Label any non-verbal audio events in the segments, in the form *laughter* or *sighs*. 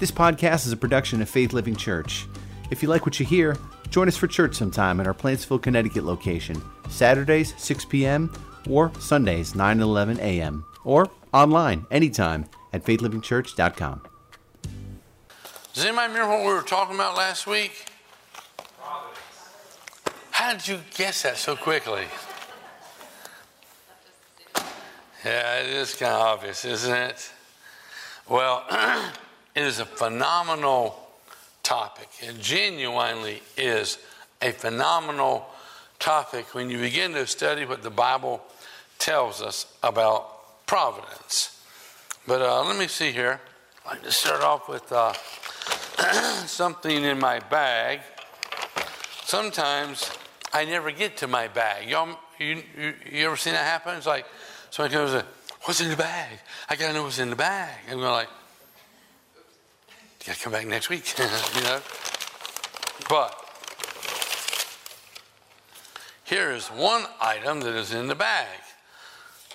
This podcast is a production of Faith Living Church. If you like what you hear, join us for church sometime at our Plantsville, Connecticut location, Saturdays 6 p.m. or Sundays 9 and 11 a.m. or online anytime at faithlivingchurch.com. Does anybody remember what we were talking about last week? How did you guess that so quickly? Yeah, it is kind of obvious, isn't it? Well, *clears throat* it is a phenomenal topic. It genuinely is a phenomenal topic when you begin to study what the Bible tells us about providence. But uh, let me see here. Like to start off with uh, *clears throat* something in my bag. Sometimes I never get to my bag. Y'all, you, you, you ever seen that happen? It's like somebody and what's in the bag? I gotta know what's in the bag. And we're like, you gotta come back next week, *laughs* you know? But here is one item that is in the bag.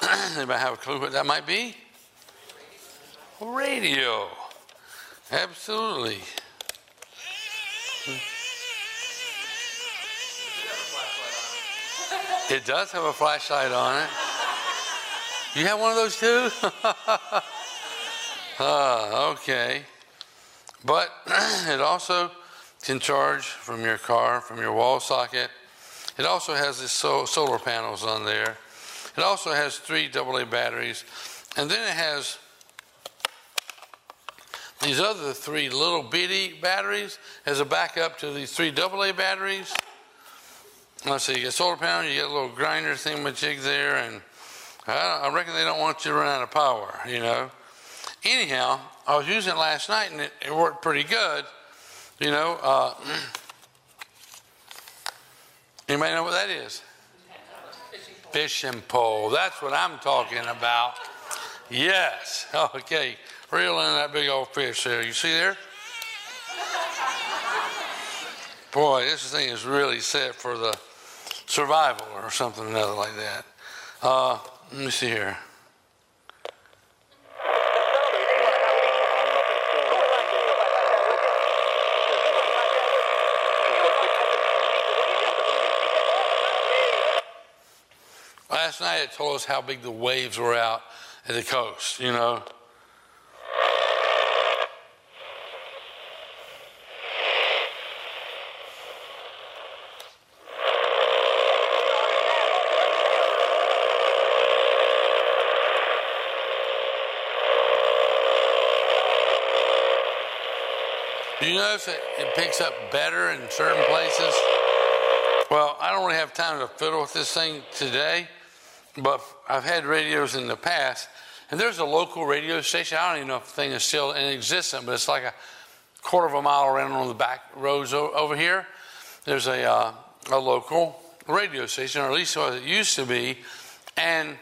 *clears throat* Anybody have a clue what that might be? Radio. Absolutely. It does have a flashlight on it. You have one of those too? uh, *laughs* okay. But *clears throat* it also can charge from your car, from your wall socket. It also has the solar panels on there. It also has three AA batteries. And then it has these other three little bitty batteries as a backup to these three AA batteries. Let's see, you get solar panel, you get a little grinder thingamajig there, and I reckon they don't want you to run out of power, you know. Anyhow, I was using it last night and it, it worked pretty good, you know. Uh, *clears throat* anybody know what that is? Fishing pole. That's what I'm talking about. Yes. *laughs* Okay. Reel in that big old fish there. You see there? Boy, this thing is really set for the survival or something another like that. Uh, let me see here. Last night it told us how big the waves were out at the coast, you know. Do you notice that it picks up better in certain places? Well, I don't really have time to fiddle with this thing today, but I've had radios in the past, and there's a local radio station. I don't even know if the thing is still in existence, but it's like a quarter of a mile around on the back roads over here. There's a, uh, a local radio station, or at least what it used to be, and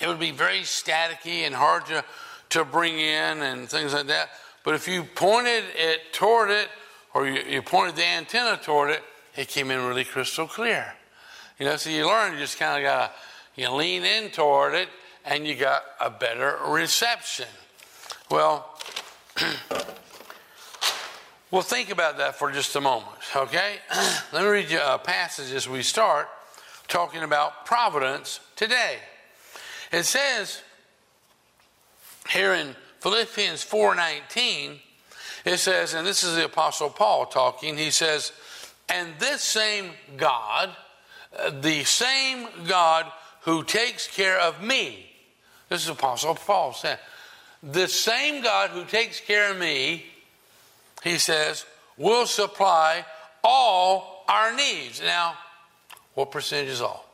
it would be very staticky and hard to, to bring in and things like that. But if you pointed it toward it, or you, you pointed the antenna toward it, it came in really crystal clear. You know, so you learn, you just kind of got to you lean in toward it, and you got a better reception. Well, *clears throat* we'll think about that for just a moment, okay? *clears throat* Let me read you a passage as we start talking about providence today. It says here in Philippians 4:19 it says and this is the apostle Paul talking he says and this same God uh, the same God who takes care of me. This is apostle Paul saying the same God who takes care of me he says will supply all our needs. Now what percentage is all?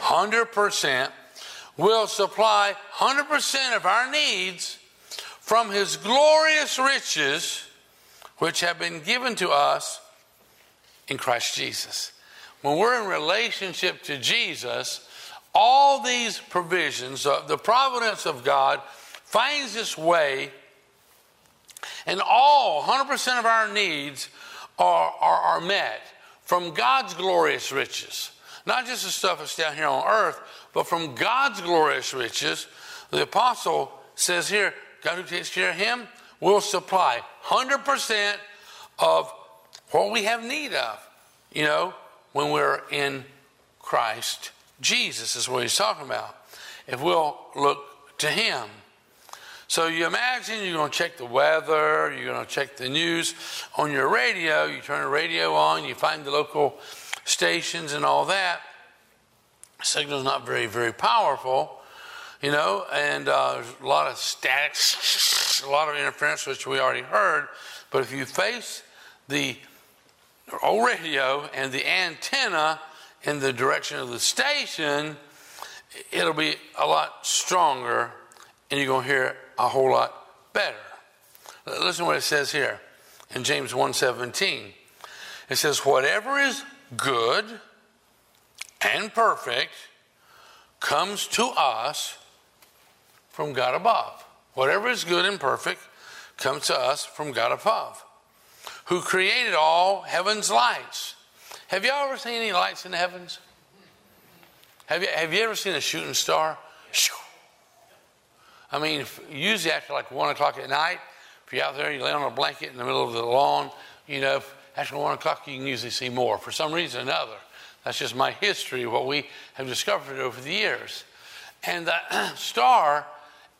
100% will supply 100% of our needs from his glorious riches, which have been given to us in Christ Jesus. When we're in relationship to Jesus, all these provisions, uh, the providence of God, finds its way, and all 100% of our needs are, are, are met from God's glorious riches. Not just the stuff that's down here on earth, but from God's glorious riches. The apostle says here, God who takes care of him will supply 100% of what we have need of, you know, when we're in Christ Jesus, is what he's talking about. If we'll look to him. So you imagine you're going to check the weather, you're going to check the news on your radio, you turn the radio on, you find the local stations and all that. Signal's not very, very powerful, you know, and uh, a lot of static, a lot of interference, which we already heard. But if you face the old radio and the antenna in the direction of the station, it'll be a lot stronger and you're going to hear a whole lot better. Listen to what it says here in James 1:17. It says, "Whatever is good and perfect comes to us from God above. Whatever is good and perfect comes to us from God above, who created all heaven's lights." Have y'all ever seen any lights in the heavens? Have you, have you ever seen a shooting star? I mean, usually after like 1 o'clock at night, if you're out there, you lay on a blanket in the middle of the lawn, you know, after 1 o'clock, you can usually see more for some reason or another. That's just my history, what we have discovered over the years. And the *clears throat* star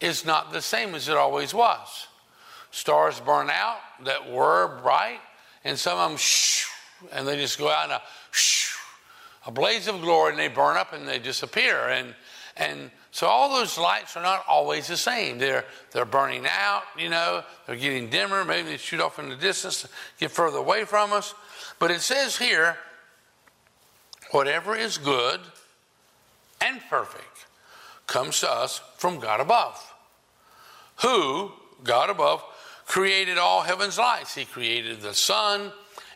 is not the same as it always was. Stars burn out that were bright, and some of them, shh, and they just go out in a, a blaze of glory, and they burn up and they disappear. And and so all those lights are not always the same. They're, they're burning out, you know, they're getting dimmer. Maybe they shoot off in the distance, get further away from us. But it says here, whatever is good and perfect comes to us from God above. Who, God above, created all heaven's lights. He created the sun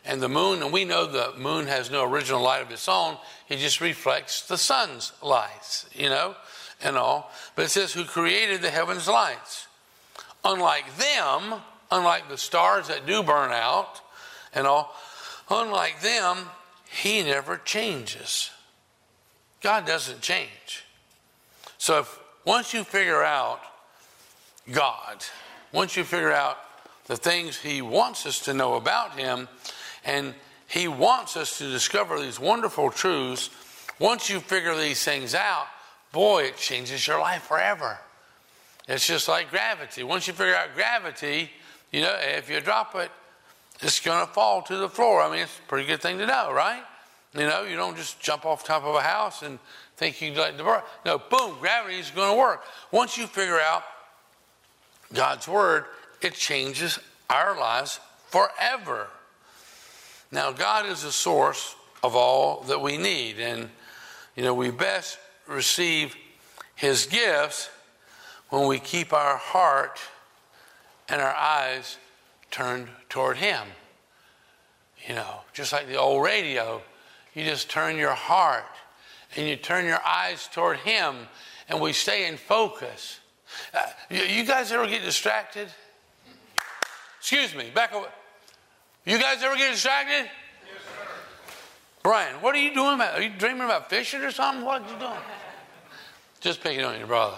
and the moon, and we know the moon has no original light of its own. It just reflects the sun's lights, you know, and all. But it says, Who created the heaven's lights? Unlike them, unlike the stars that do burn out and all, unlike them, He never changes. God doesn't change. So if once you figure out God, once you figure out the things He wants us to know about Him, and He wants us to discover these wonderful truths. Once you figure these things out, boy, it changes your life forever. It's just like gravity. Once you figure out gravity, you know, if you drop it, it's going to fall to the floor. I mean, it's a pretty good thing to know, right? You know, you don't just jump off top of a house and think you can let the. No, boom, gravity is going to work. Once you figure out God's word, it changes our lives forever. Now, God is the source of all that we need, and you know, we best receive His gifts when we keep our heart and our eyes turned toward Him. You know, just like the old radio, you just turn your heart and you turn your eyes toward Him, and we stay in focus. Uh, you, you guys ever get distracted? Excuse me, back over. You guys ever get distracted? Yes, sir. Brian, what are you doing? About, are you dreaming about fishing or something? What are you doing? Just picking on your brother.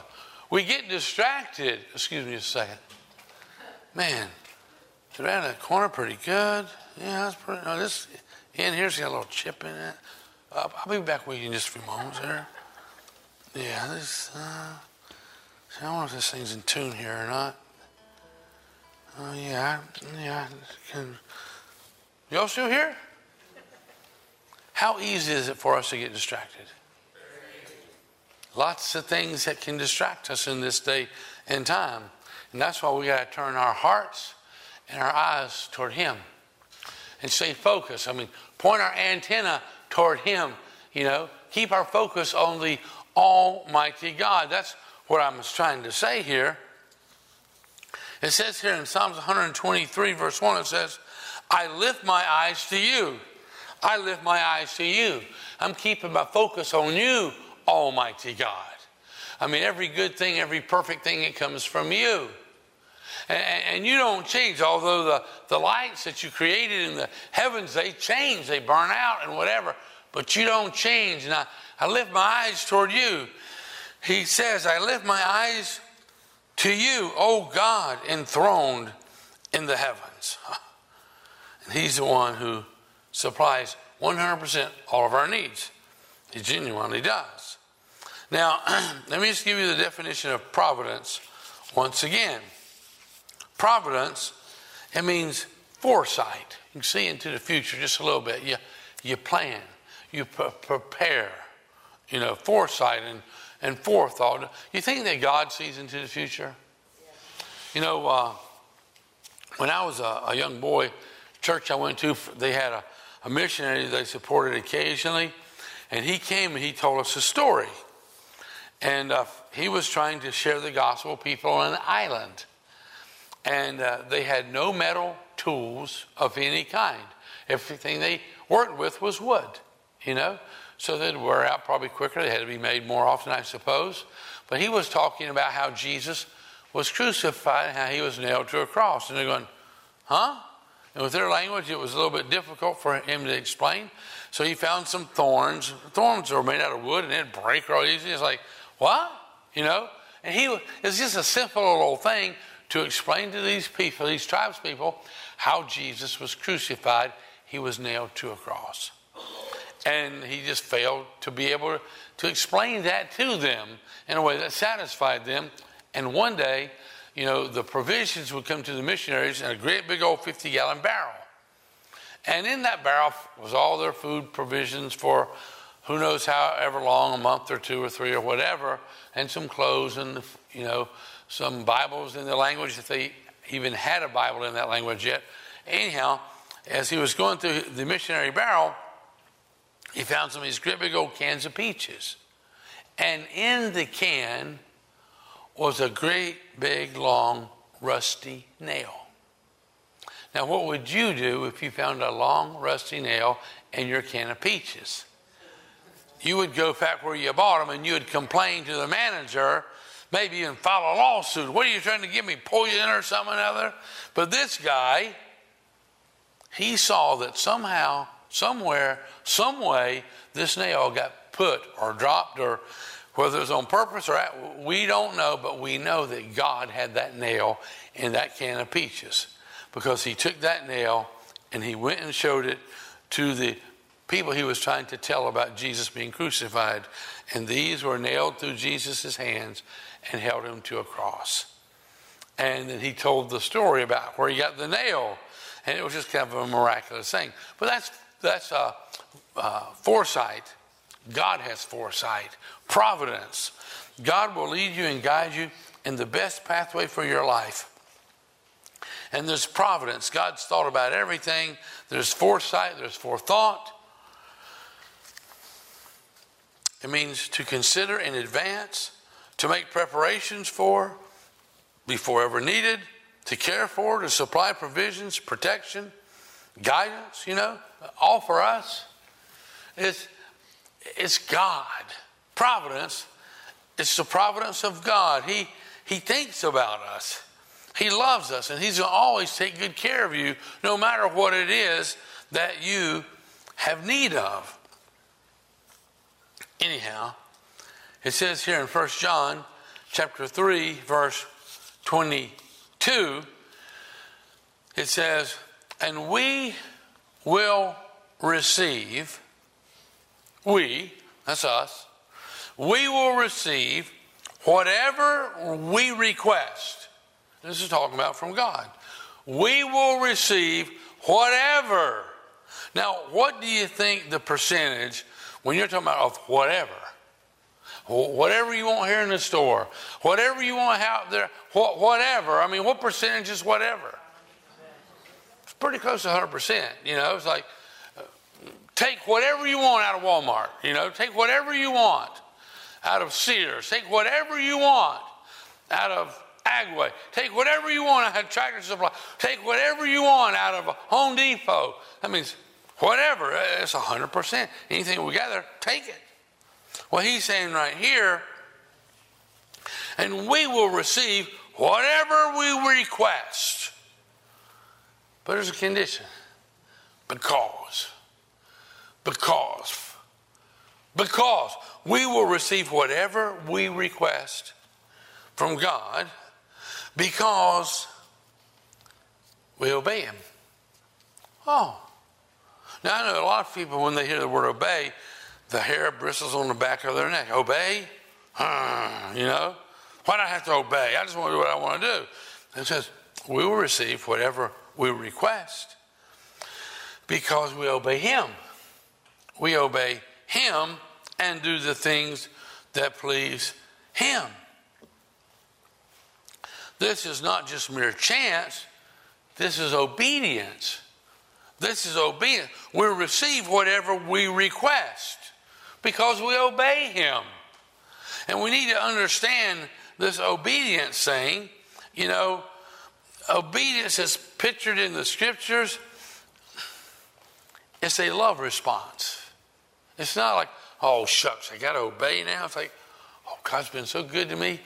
We get distracted. Excuse me a second. Man, around the corner pretty good. Yeah, that's pretty. No, this in here's got a little chip in it. Uh, I'll be back with you in just a few moments here. Yeah, this. Uh, see, I wonder if this thing's in tune here or not. Oh yeah, yeah. Can, Y'all still here? How easy is it for us to get distracted? Lots of things that can distract us in this day and time. And that's why we got to turn our hearts and our eyes toward Him and stay focused. I mean, point our antenna toward Him, you know, keep our focus on the Almighty God. That's what I was trying to say here. It says here in Psalms 123, verse 1, it says, I lift my eyes to you. I lift my eyes to you. I'm keeping my focus on you, Almighty God. I mean, every good thing, every perfect thing, it comes from you. And, and, you don't change, although the, the lights that you created in the heavens, they change, they burn out and whatever, but you don't change. And I, I lift my eyes toward you. He says, I lift my eyes to you, O God, enthroned in the heavens. *laughs* He's the one who supplies 100% all of our needs. He genuinely does. Now, *clears throat* let me just give you the definition of providence once again. Providence, it means foresight. You see into the future just a little bit. You, you plan, you pre- prepare, you know, foresight and, and forethought. You think that God sees into the future? You know, uh, when I was a, a, young boy, church I went to, they had a, a missionary they supported occasionally, and he came and he told us a story. And uh, he was trying to share the gospel with people on an island. And uh, they had no metal tools of any kind. Everything they worked with was wood, you know? So they'd wear out probably quicker. They had to be made more often, I suppose. But he was talking about how Jesus was crucified and how he was nailed to a cross. And they're going, huh? And with their language, it was a little bit difficult for him to explain. So he found some thorns. Thorns are made out of wood and they'd break real easy. It's like, what? You know? And he it's just a simple little thing to explain to these people, these tribes people, how Jesus was crucified. He was nailed to a cross. And he just failed to be able to explain that to them in a way that satisfied them. And one day, you know, the provisions would come to the missionaries in a great big old 50 gallon barrel. And in that barrel was all their food provisions for who knows however long, a month or two or three or whatever, and some clothes and, you know, some Bibles in the language that they even had a Bible in that language yet. Anyhow, as he was going through the missionary barrel, he found some of these great big old cans of peaches. And in the can was a great big long rusty nail. Now, what would you do if you found a long rusty nail in your can of peaches? you would go back where you bought them and you would complain to the manager, maybe even file a lawsuit. What are you trying to give me, poison or something or other? But this guy, he saw that somehow, somewhere, some way, this nail got put or dropped or whether it was on purpose or at, we don't know, but we know that God had that nail in that can of peaches because he took that nail and he went and showed it to the people he was trying to tell about Jesus being crucified. And these were nailed through Jesus' hands and held him to a cross. And then he told the story about where he got the nail. And it was just kind of a miraculous thing. But that's, that's uh, uh, foresight. God has foresight, providence. God will lead you and guide you in the best pathway for your life. And there's providence. God's thought about everything. There's foresight, there's forethought. It means to consider in advance, to make preparations for, before ever needed, to care for, to supply provisions, protection, guidance, you know, all for us. It's, it's God. Providence, it's the providence of God. He, he thinks about us. He loves us, and He's going to always take good care of you, no matter what it is that you have need of. Anyhow, it says here in 1 John chapter 3 verse 22 it says and we will receive we that's us we will receive whatever we request this is talking about from God we will receive whatever now what do you think the percentage when you're talking about of whatever, whatever you want here in the store, whatever you want out there, whatever. I mean, what percentage is whatever? It's pretty close to 100%. You know, it's like uh, take whatever you want out of Walmart. You know, take whatever you want out of Sears. Take whatever you want out of Agway. Take whatever you want out of Tractor Supply. Take whatever you want out of Home Depot. That means whatever, it's 100%. Anything we gather, take it. Well, he's saying right here, and we will receive whatever we request. But there's a condition because, because, because we will receive whatever we request from God because we obey him. Oh. Now, I know a lot of people, when they hear the word obey, the hair bristles on the back of their neck. Obey? You know? Why do I have to obey? I just want to do what I want to do. It says, we will receive whatever we request because we obey Him. We obey Him and do the things that please Him. This is not just mere chance, this is obedience. This is obedience. We receive whatever we request because we obey Him. And we need to understand this obedience thing. You know, obedience is pictured in the scriptures. It's a love response. It's not like, oh, shucks, I got to obey now. It's like, oh, God's been so good to me.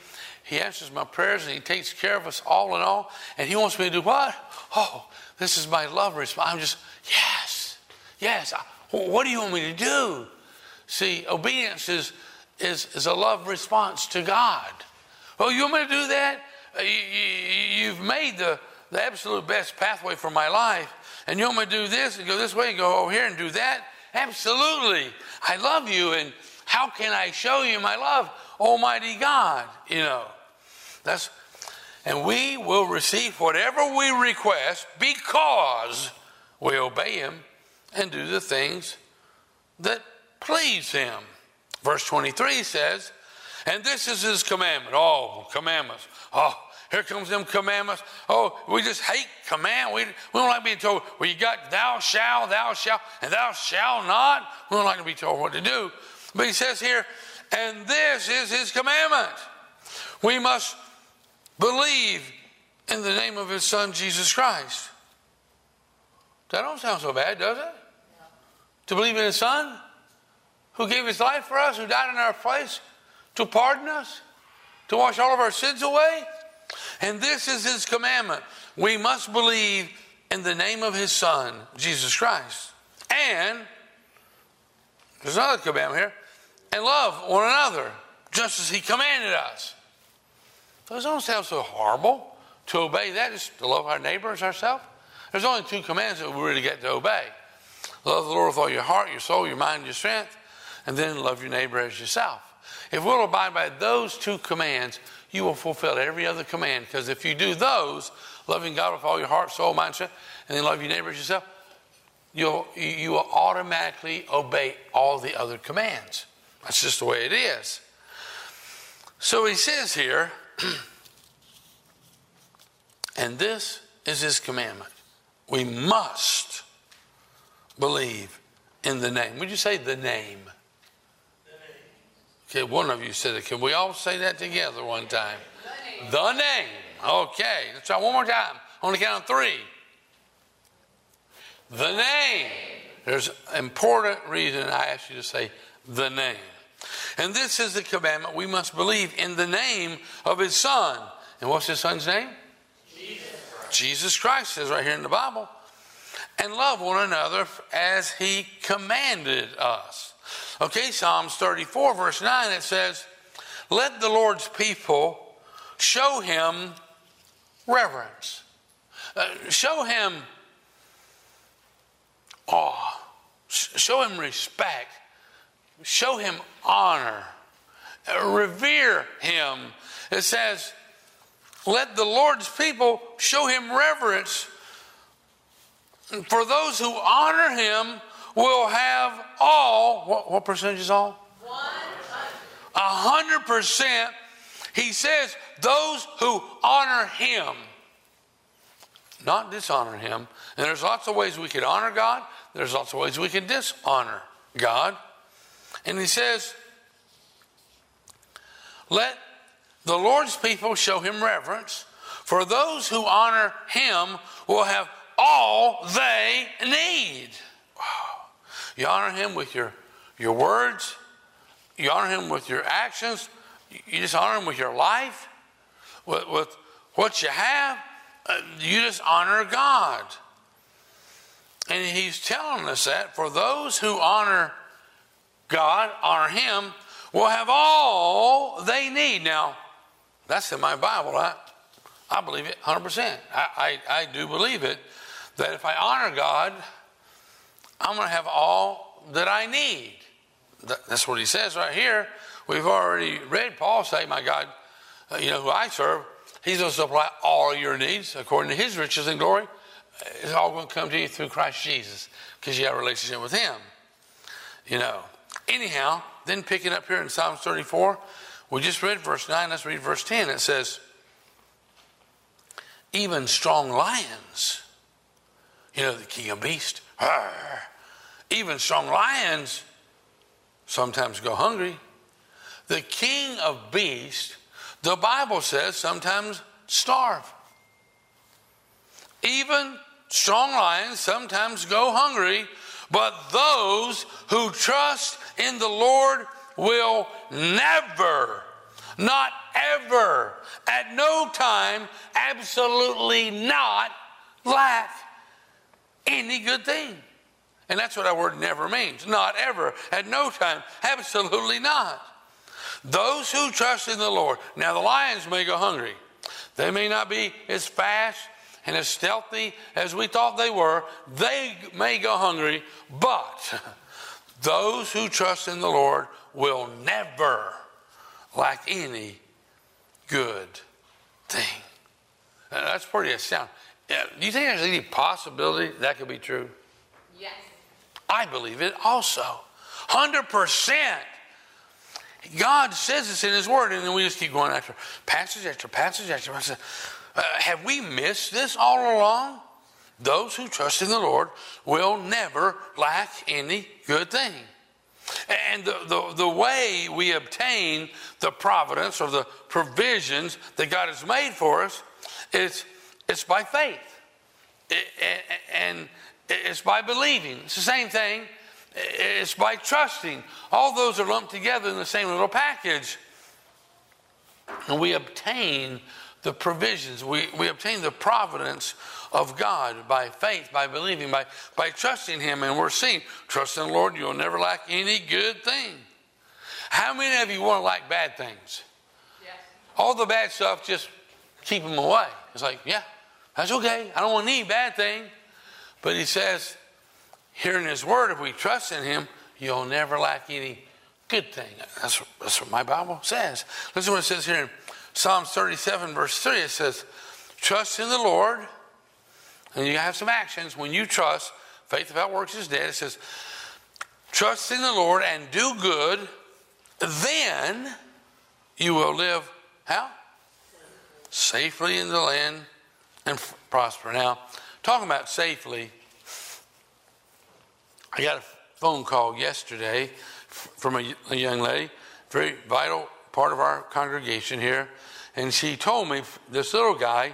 He answers my prayers and He takes care of us all in all. And He wants me to do what? Oh, this is my love response. I'm just, yes, yes. What do you want me to do? See, obedience is, is, is a love response to God. Oh, you want me to do that? Uh, you, have made the, the absolute best pathway for my life. And you want me to do this and go this way and go over here and do that? Absolutely. I love you. And how can I show you my love? Almighty God, you know. That's and we will receive whatever we request because we obey him and do the things that please him. Verse 23 says, and this is his commandment. Oh, commandments. Oh, here comes them commandments. Oh, we just hate command. We, we don't like being told, well, you got thou shalt, thou shalt, and thou shalt not. We don't like to be told what to do. But he says here, and this is his commandment. We must believe in the name of his son, Jesus Christ. That don't sound so bad, does it? To believe in his son, who gave his life for us, who died in our place, to pardon us, to wash all of our sins away. And this is his commandment. We must believe in the name of his son, Jesus Christ. And there's another commandment here and love one another, just as he commanded us. Those don't sound so horrible. To obey that is to love our neighbors ourselves. There's only two commands that we really get to obey love the Lord with all your heart, your soul, your mind, your strength, and then love your neighbor as yourself. If we'll abide by those two commands, you will fulfill every other command. Because if you do those, loving God with all your heart, soul, mind, and then love your neighbor as yourself, you'll, you will automatically obey all the other commands. That's just the way it is. So he says here, *clears throat* and this is his commandment. We must believe in the name. Would you say the name? Okay, one of you said it. Can we all say that together one time? The name. The name. Okay, let's try one more time. On the count of three. The name. There's an important reason I ask you to say the name. And this is the commandment we must believe in the name of his son. And what's his son's name? Jesus Christ. Jesus Christ says right here in the Bible. And love one another as he commanded us. Okay, Psalms 34, verse 9, it says, Let the Lord's people show him reverence. Uh, show him awe. Show him respect. Show him honor. Uh, revere him. It says, Let the Lord's people show him reverence. For those who honor him, will have all, what, what percentage is all? A hundred percent. He says, those who honor him, not dishonor him. And there's lots of ways we can honor God, there's lots of ways we can dishonor God. And he says, let the Lord's people show him reverence, for those who honor him will have all they need. You honor him with your, your words, you honor him with your actions, you just honor him with your life, with, with what you have. Uh, you just honor God. And he's telling us that for those who honor God, honor him, will have all they need. Now, that's in my Bible. I, I believe it 100%. I, I, I do believe it that if I honor God, I'm going to have all that I need. That's what he says right here. We've already read Paul say, My God, uh, you know who I serve. He's going to supply all your needs according to his riches and glory. It's all going to come to you through Christ Jesus because you have a relationship with him. You know. Anyhow, then picking up here in Psalms 34, we just read verse 9. Let's read verse 10. It says, Even strong lions, you know, the king of beasts, even strong lions sometimes go hungry. The king of beasts, the Bible says, sometimes starve. Even strong lions sometimes go hungry, but those who trust in the Lord will never, not ever, at no time, absolutely not lack any good thing. And that's what our word never means. Not ever, at no time, absolutely not. Those who trust in the Lord. Now, the lions may go hungry. They may not be as fast and as stealthy as we thought they were. They may go hungry, but *laughs* those who trust in the Lord will never lack any good thing. That's pretty astounding. Do you think there's any possibility that could be true? Yes. I believe it also. 100%. God says this in His Word, and then we just keep going after passage after passage after passage. Uh, have we missed this all along? Those who trust in the Lord will never lack any good thing. And the, the, the, way we obtain the providence or the provisions that God has made for us is it's by faith. It, and it's by believing. It's the same thing. It's by trusting. All those are lumped together in the same little package. And we obtain the provisions, we, we obtain the providence of God by faith, by believing, by, by trusting Him. And we're seeing, trust in the Lord, you'll never lack any good thing. How many of you want to lack bad things? Yes. All the bad stuff, just keep them away. It's like, yeah, that's okay. I don't want any bad thing. But He says, here in His Word, if we trust in Him, you'll never lack any good thing. That's, that's what my Bible says. Listen to what it says here in Psalms 37, verse 3, it says, Trust in the Lord. And you have some actions. When you trust, faith without works is dead. It says, Trust in the Lord and do good, then you will live how? Safely in the land and prosper. Now, talking about safely, I got a phone call yesterday from a, a young lady, very vital part of our congregation here, and she told me this little guy,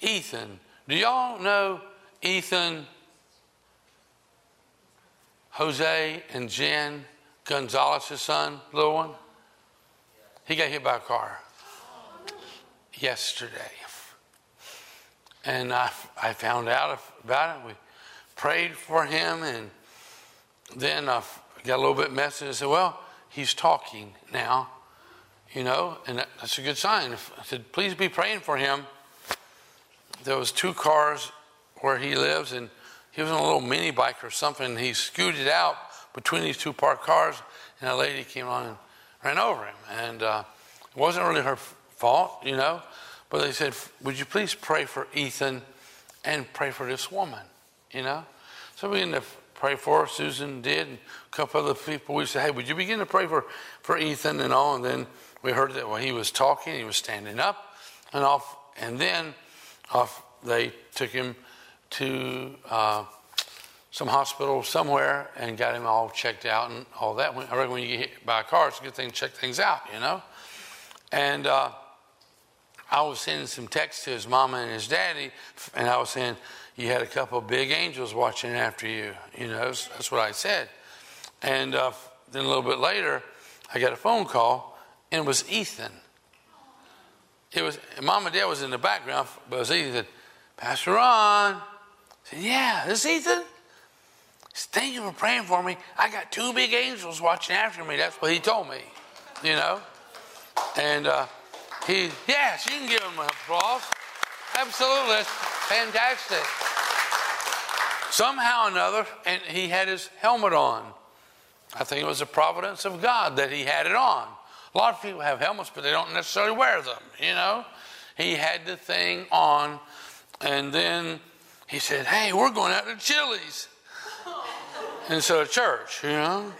Ethan. Do y'all know Ethan, Jose, and Jen Gonzalez's son, little one? He got hit by a car yesterday. And I, I found out about it. We prayed for him, and then I got a little bit messy. I said, Well, he's talking now you know, and that's a good sign. I said, please be praying for him. There was two cars where he lives, and he was on a little mini bike or something. he scooted out between these two parked cars, and a lady came on and ran over him. And uh, it wasn't really her fault, you know, but they said, would you please pray for Ethan and pray for this woman, you know? So we began to pray for her. Susan did, and a couple other people. We said, hey, would you begin to pray for, for Ethan and all? And then we heard that while he was talking, he was standing up and off, and then off they took him to uh, some hospital somewhere and got him all checked out and all that. I reckon when you get hit by a car, it's a good thing to check things out, you know. And uh, I was sending some texts to his mama and his daddy, and I was saying, "You had a couple big angels watching after you," you know. That's what I said. And uh, then a little bit later, I got a phone call and it was Ethan. It was mom and dad was in the background, but it was Ethan. Pastor Ron. I said, Yeah, this is Ethan. Said, Thank you for praying for me. I got two big angels watching after me. That's what he told me. You know? And uh, he, yes, you can give him applause. absolutely. That's fantastic. Somehow or another, and he had his helmet on. I think it was the providence of God that he had it on. A lot of people have helmets, but they don't necessarily wear them, you know? He had the thing on, and then he said, Hey, we're going out to Chili's instead of church, you know?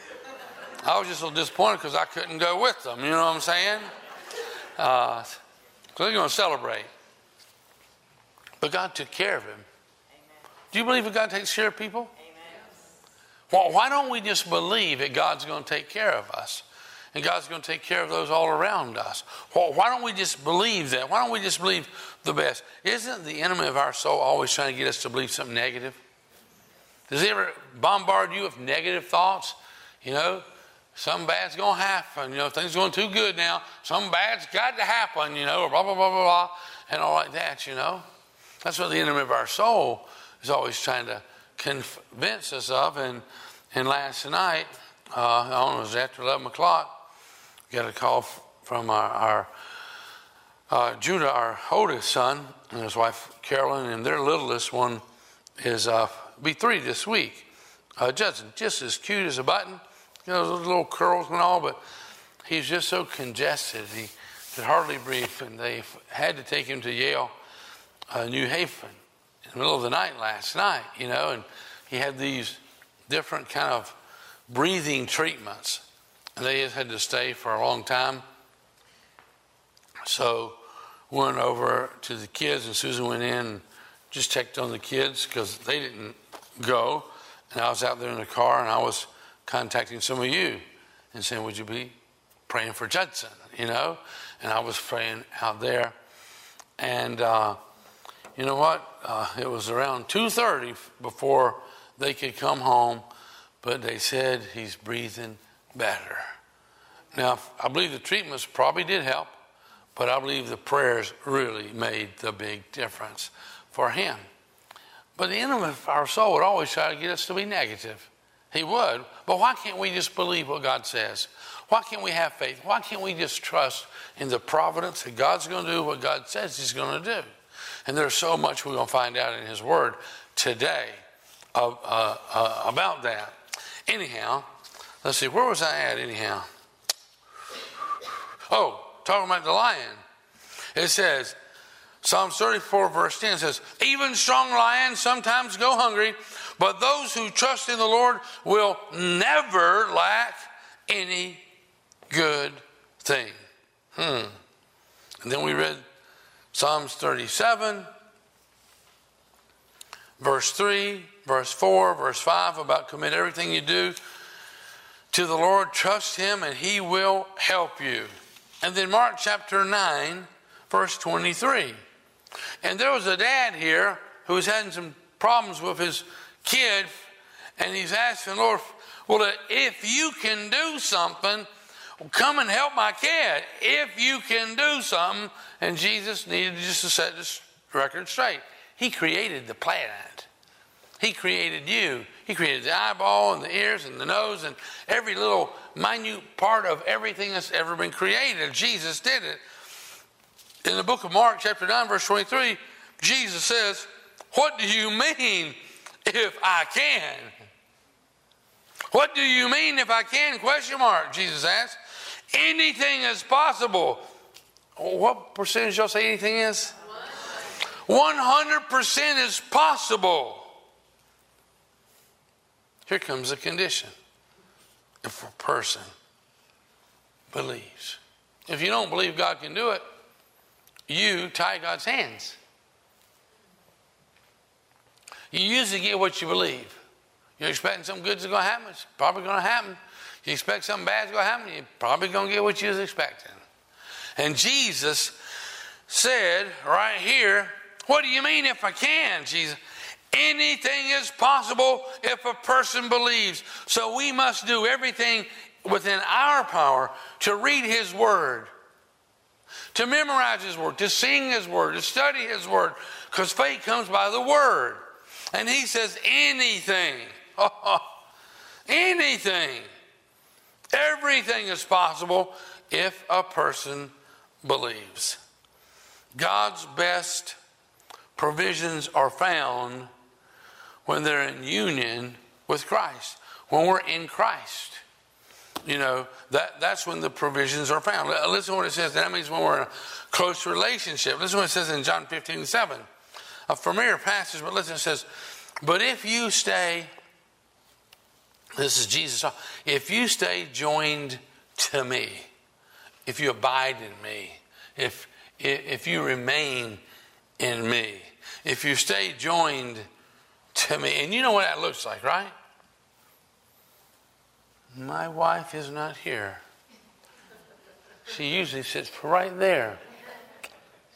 I was just a little disappointed because I couldn't go with them, you know what I'm saying? Uh, so they're going to celebrate. But God took care of him. Do you believe that God takes care of people? Well, why don't we just believe that God's going to take care of us? And God's going to take care of those all around us. Well, why don't we just believe that? Why don't we just believe the best? Isn't the enemy of our soul always trying to get us to believe something negative? Does he ever bombard you with negative thoughts? You know, something bad's going to happen. You know, things going too good now. Something bad's got to happen, you know, or blah, blah, blah, blah, blah, and all like that, you know. That's what the enemy of our soul is always trying to convince us of. And, and last night, uh, I don't know, it was after 11 o'clock, we got a call from our, our uh, Judah, our oldest son, and his wife Carolyn, and their littlest one is uh, be three this week. Uh, just, just as cute as a button, you know, those little curls and all, but he's just so congested. He could hardly breathe, and they had to take him to Yale, uh, New Haven, in the middle of the night last night, you know, and he had these different kind of breathing treatments. And they had to stay for a long time. So went over to the kids, and Susan went in and just checked on the kids because they didn't go. And I was out there in the car, and I was contacting some of you and saying, Would you be praying for Judson? You know? And I was praying out there. And uh, you know what? Uh, it was around 2.30 before they could come home, but they said he's breathing better. Now, I believe the treatments probably did help, but I believe the prayers really made the big difference for him. But the enemy of our soul would always try to get us to be negative. He would. But why can't we just believe what God says? Why can't we have faith? Why can't we just trust in the providence that God's going to do what God says He's going to do? And there's so much we're going to find out in His Word today of, uh, uh, about that. Anyhow, let's see, where was I at anyhow? Oh, talking about the lion. It says, Psalms 34, verse 10 says, Even strong lions sometimes go hungry, but those who trust in the Lord will never lack any good thing. Hmm. And then we read Psalms 37, verse 3, verse 4, verse 5 about commit everything you do to the Lord, trust Him, and He will help you. And then Mark chapter 9, verse 23. And there was a dad here who was having some problems with his kid, and he's asking, Lord, well, uh, if you can do something, come and help my kid. If you can do something. And Jesus needed just to set this record straight. He created the planet. He created you. He created the eyeball and the ears and the nose and every little minute part of everything that's ever been created. Jesus did it. In the book of Mark, chapter 9, verse 23, Jesus says, What do you mean if I can? What do you mean if I can? Question mark, Jesus asked. Anything is possible. What percentage y'all say anything is? 100% is possible. Here comes the condition. If a person believes. If you don't believe God can do it, you tie God's hands. You usually get what you believe. You're expecting something good's going to happen, it's probably going to happen. You expect something bad's going to happen, you're probably going to get what you was expecting. And Jesus said right here, What do you mean if I can? Jesus, anything is possible if a person believes. So we must do everything within our power to read His Word, to memorize His Word, to sing His Word, to study His Word, because faith comes by the Word. And He says, anything, *laughs* anything, everything is possible if a person believes. God's best provisions are found when they're in union with Christ. When we're in Christ, you know, that, that's when the provisions are found. Listen to what it says. That means when we're in a close relationship. Listen to what it says in John 15 7. A familiar passage, but listen, it says, But if you stay, this is Jesus, if you stay joined to me, if you abide in me, if, if you remain in me, if you stay joined to me, and you know what that looks like, right? My wife is not here. She usually sits right there.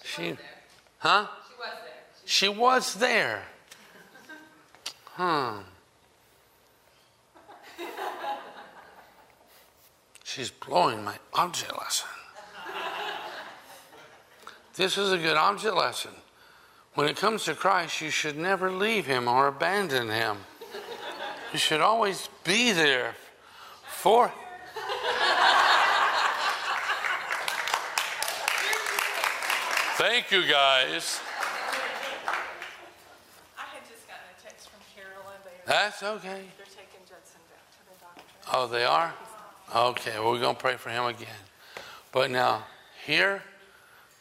She, huh? She was there. Hmm. She's blowing my object lesson. This is a good object lesson. When it comes to Christ, you should never leave him or abandon him. You should always be there for Thank you, guys. I had just gotten a text from Carolyn. They That's okay. They're taking Judson back to the doctor. Oh, they are? Okay, well, we're going to pray for him again. But now, here,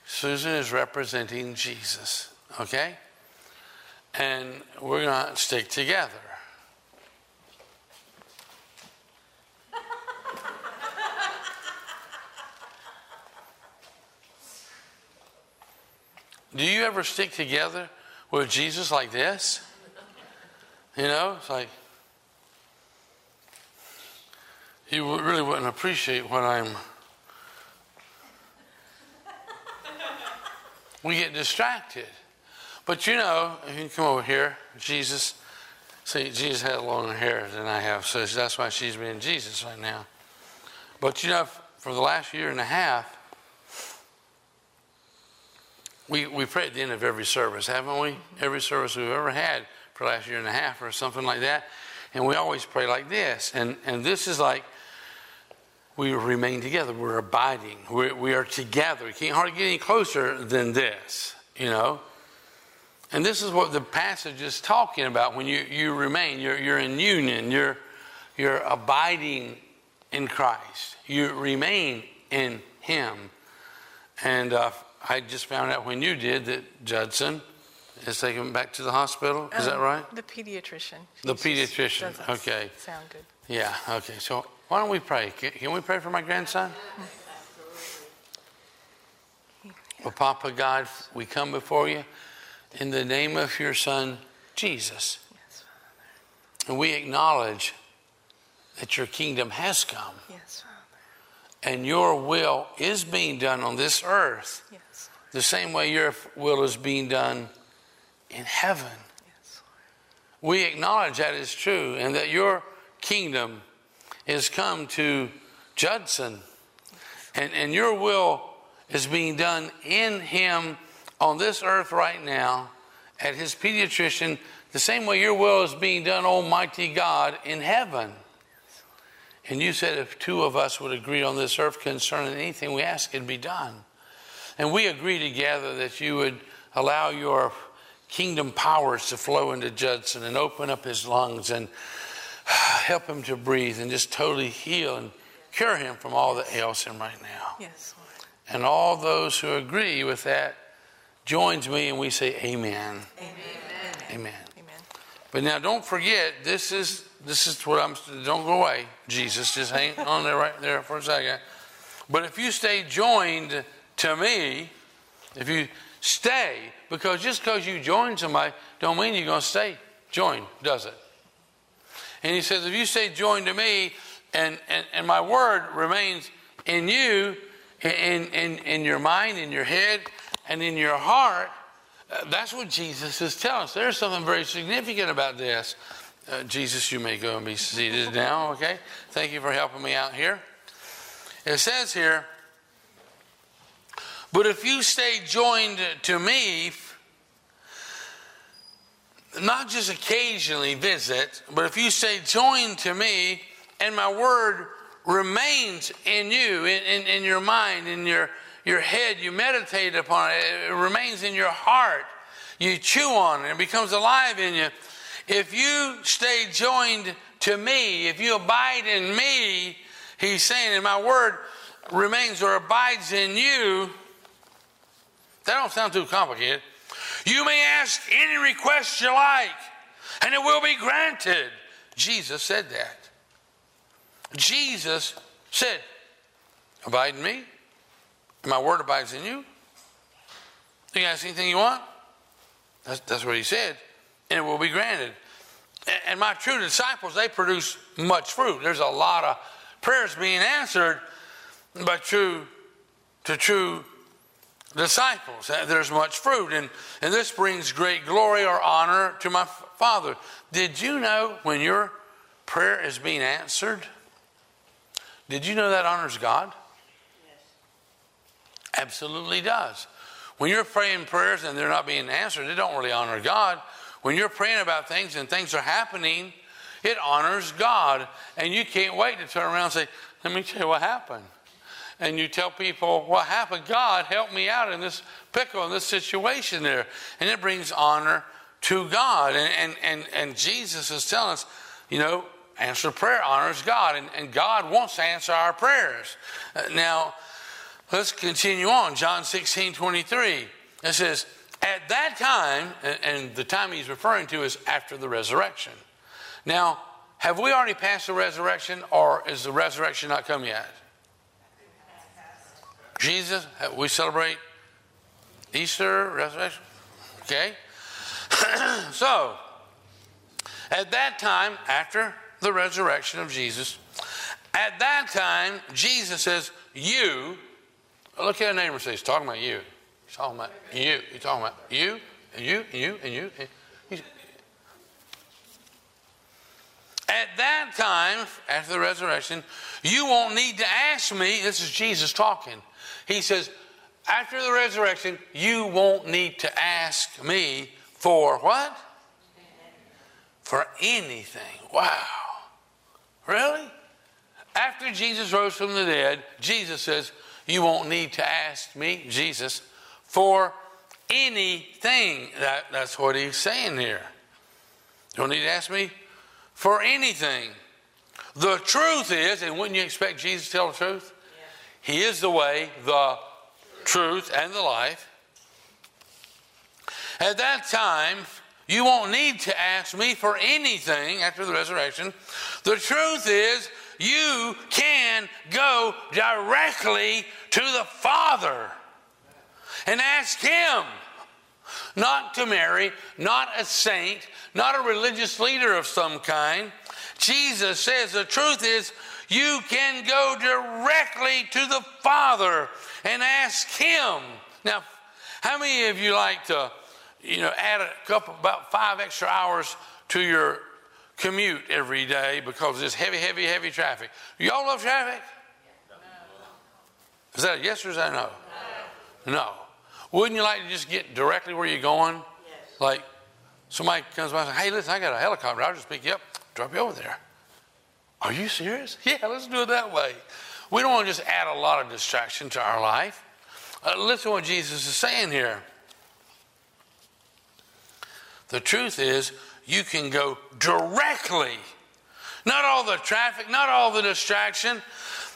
Susan is representing Jesus, okay? And we're going to stick together. *laughs* Do you ever stick together with Jesus like this? You know, it's like you really wouldn't appreciate what I'm. We get distracted. But you know, if you come over here, Jesus, see, Jesus had longer hair than I have, so that's why she's being Jesus right now. But you know, for the last year and a half, we, we pray at the end of every service, haven't we? Every service we've ever had for last year and a half or something like that. And we always pray like this. And, and this is like we remain together. We're abiding. We're, we are together. We can't hardly get any closer than this, you know? And this is what the passage is talking about when you, you remain. You're, you're in union. You're, you're abiding in Christ. You remain in Him. And uh, I just found out when you did that Judson is taken him back to the hospital. Is that Um, right? The pediatrician. The pediatrician, okay. Sound good. Yeah, okay. So why don't we pray? Can, can we pray for my grandson? *laughs* Well, Papa God, we come before you in the name of your son, Jesus. Yes, And we acknowledge that your kingdom has come yes, Father. and your will is being done on this earth Yes, the same way your will is being done in heaven. yes, We acknowledge that is true and that your kingdom is come to Judson and, and your will is being done in him on this earth right now at his pediatrician the same way your will is being done, Almighty God, in heaven. And you said if two of us would agree on this earth concerning anything we ask, it'd be done. And we agree together that you would allow your kingdom powers to flow into Judson and open up his lungs and *sighs* help him to breathe and just totally heal and cure him from all that ails him right now. yes, Lord. And all those who agree with that joins me and we say amen. Amen. Amen. Amen. But now don't forget, this is this is what I'm don't go away. Jesus, just hang on there right there for a second. But if you stay joined to me, if you stay, because just because you join somebody don't mean you're gonna stay joined, does it? And he says, if you stay joined to me and, and, and my word remains in you, in, in, in your mind, in your head, and in your heart, uh, that's what Jesus is telling us. There's something very significant about this. Uh, Jesus, you may go and be seated now, okay? Thank you for helping me out here. It says here, but if you stay joined to me, not just occasionally visit, but if you say, joined to me and my word remains in you, in, in, in your mind, in your, your head, you meditate upon it, it remains in your heart. you chew on it, it becomes alive in you. If you stay joined to me, if you abide in me, he's saying, and my word remains or abides in you, that don't sound too complicated. You may ask any request you like, and it will be granted. Jesus said that. Jesus said, Abide in me, and my word abides in you. You can ask anything you want. That's, that's what he said, and it will be granted. And, and my true disciples, they produce much fruit. There's a lot of prayers being answered by true to true disciples. There's much fruit, and, and this brings great glory or honor to my Father. Did you know when your prayer is being answered? Did you know that honors God? Yes. Absolutely does. When you're praying prayers and they're not being answered, it don't really honor God. When you're praying about things and things are happening, it honors God. And you can't wait to turn around and say, Let me tell you what happened and you tell people what happened. God, help me out in this pickle, in this situation there. And it brings honor to God. And, and, and, and Jesus is telling us, you know, answer prayer honors God. And, and God wants to answer our prayers. Uh, now, let's continue on. John 16 23. It says, At that time, and, and the time he's referring to is after the resurrection. Now, have we already passed the resurrection, or is the resurrection not come yet? Jesus, we celebrate Easter, resurrection. Okay? *clears throat* so, at that time, after the resurrection of Jesus, at that time, Jesus says, You, look at a neighbor say, He's talking about you. He's talking about you. He's talking about you, and you, and you, and you. And at that time, after the resurrection, you won't need to ask me. This is Jesus talking. He says, after the resurrection, you won't need to ask me for what? For anything. Wow. Really? After Jesus rose from the dead, Jesus says, You won't need to ask me, Jesus, for anything. That, that's what he's saying here. You don't need to ask me for anything. The truth is, and wouldn't you expect Jesus to tell the truth? He is the way, the truth, and the life. At that time, you won't need to ask me for anything after the resurrection. The truth is, you can go directly to the Father and ask Him. Not to Mary, not a saint, not a religious leader of some kind. Jesus says the truth is, you can go directly to the Father and ask Him. Now, how many of you like to, you know, add a couple, about five extra hours to your commute every day because it's heavy, heavy, heavy traffic? Y'all love traffic? Is that a yes or is that a no? No. no. Wouldn't you like to just get directly where you're going? Yes. Like somebody comes by and says, hey, listen, I got a helicopter. I'll just pick you up, drop you over there. Are you serious? Yeah, let's do it that way. We don't want to just add a lot of distraction to our life. Uh, listen to what Jesus is saying here. The truth is, you can go directly, not all the traffic, not all the distraction.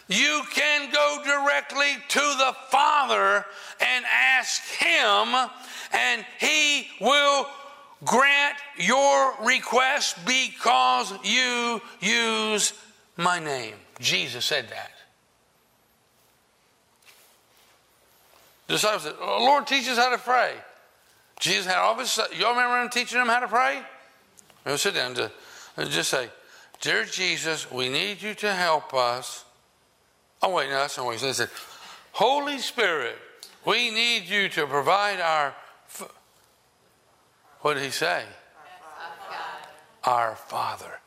You can go directly to the Father and ask Him, and He will grant your request because you use my name. Jesus said that. The disciples said, oh, Lord, teach us how to pray. Jesus had all this. Y'all remember him teaching them how to pray? We'll sit down and just say, Dear Jesus, we need you to help us. Oh, wait, no, that's not what he said. He said, Holy Spirit, we need you to provide our what did he say? Our Father,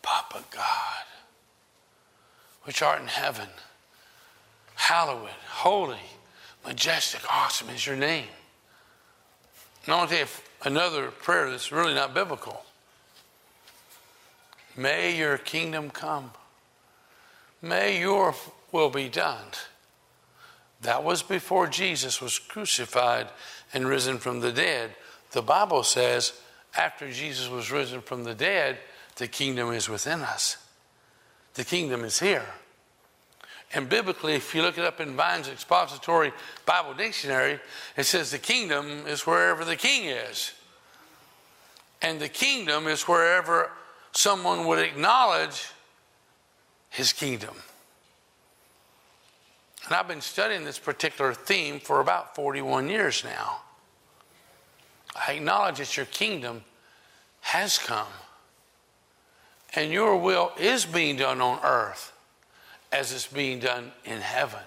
Papa God, which art in heaven, hallowed, holy, majestic, awesome is your name. And I want to tell you another prayer that's really not biblical. May your kingdom come. May your will be done. That was before Jesus was crucified and risen from the dead. The Bible says after Jesus was risen from the dead, the kingdom is within us. The kingdom is here. And biblically, if you look it up in Vine's Expository Bible Dictionary, it says the kingdom is wherever the king is. And the kingdom is wherever someone would acknowledge his kingdom. And I've been studying this particular theme for about 41 years now. I acknowledge that your kingdom has come and your will is being done on earth as it's being done in heaven.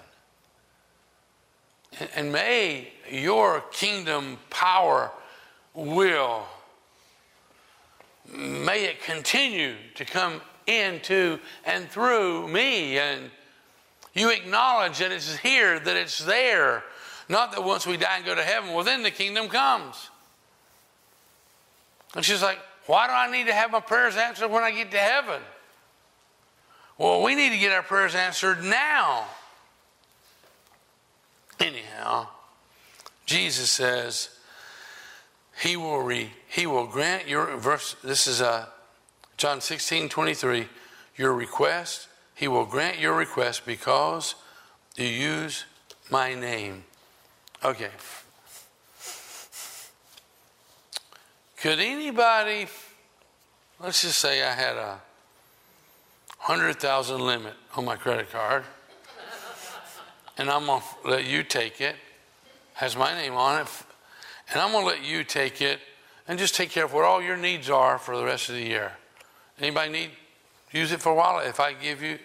And may your kingdom power will, may it continue to come into and through me. And you acknowledge that it's here, that it's there. Not that once we die and go to heaven, well, then the kingdom comes. And she's like, why do I need to have my prayers answered when I get to heaven? Well, we need to get our prayers answered now. Anyhow, Jesus says, He will re, He will grant your verse. This is uh, John 16, 23. Your request, He will grant your request because you use my name. Okay. Could anybody, let's just say I had a 100,000 limit on my credit card, and I'm going to let you take it, has my name on it, and I'm going to let you take it and just take care of what all your needs are for the rest of the year. Anybody need, use it for a while? If I give you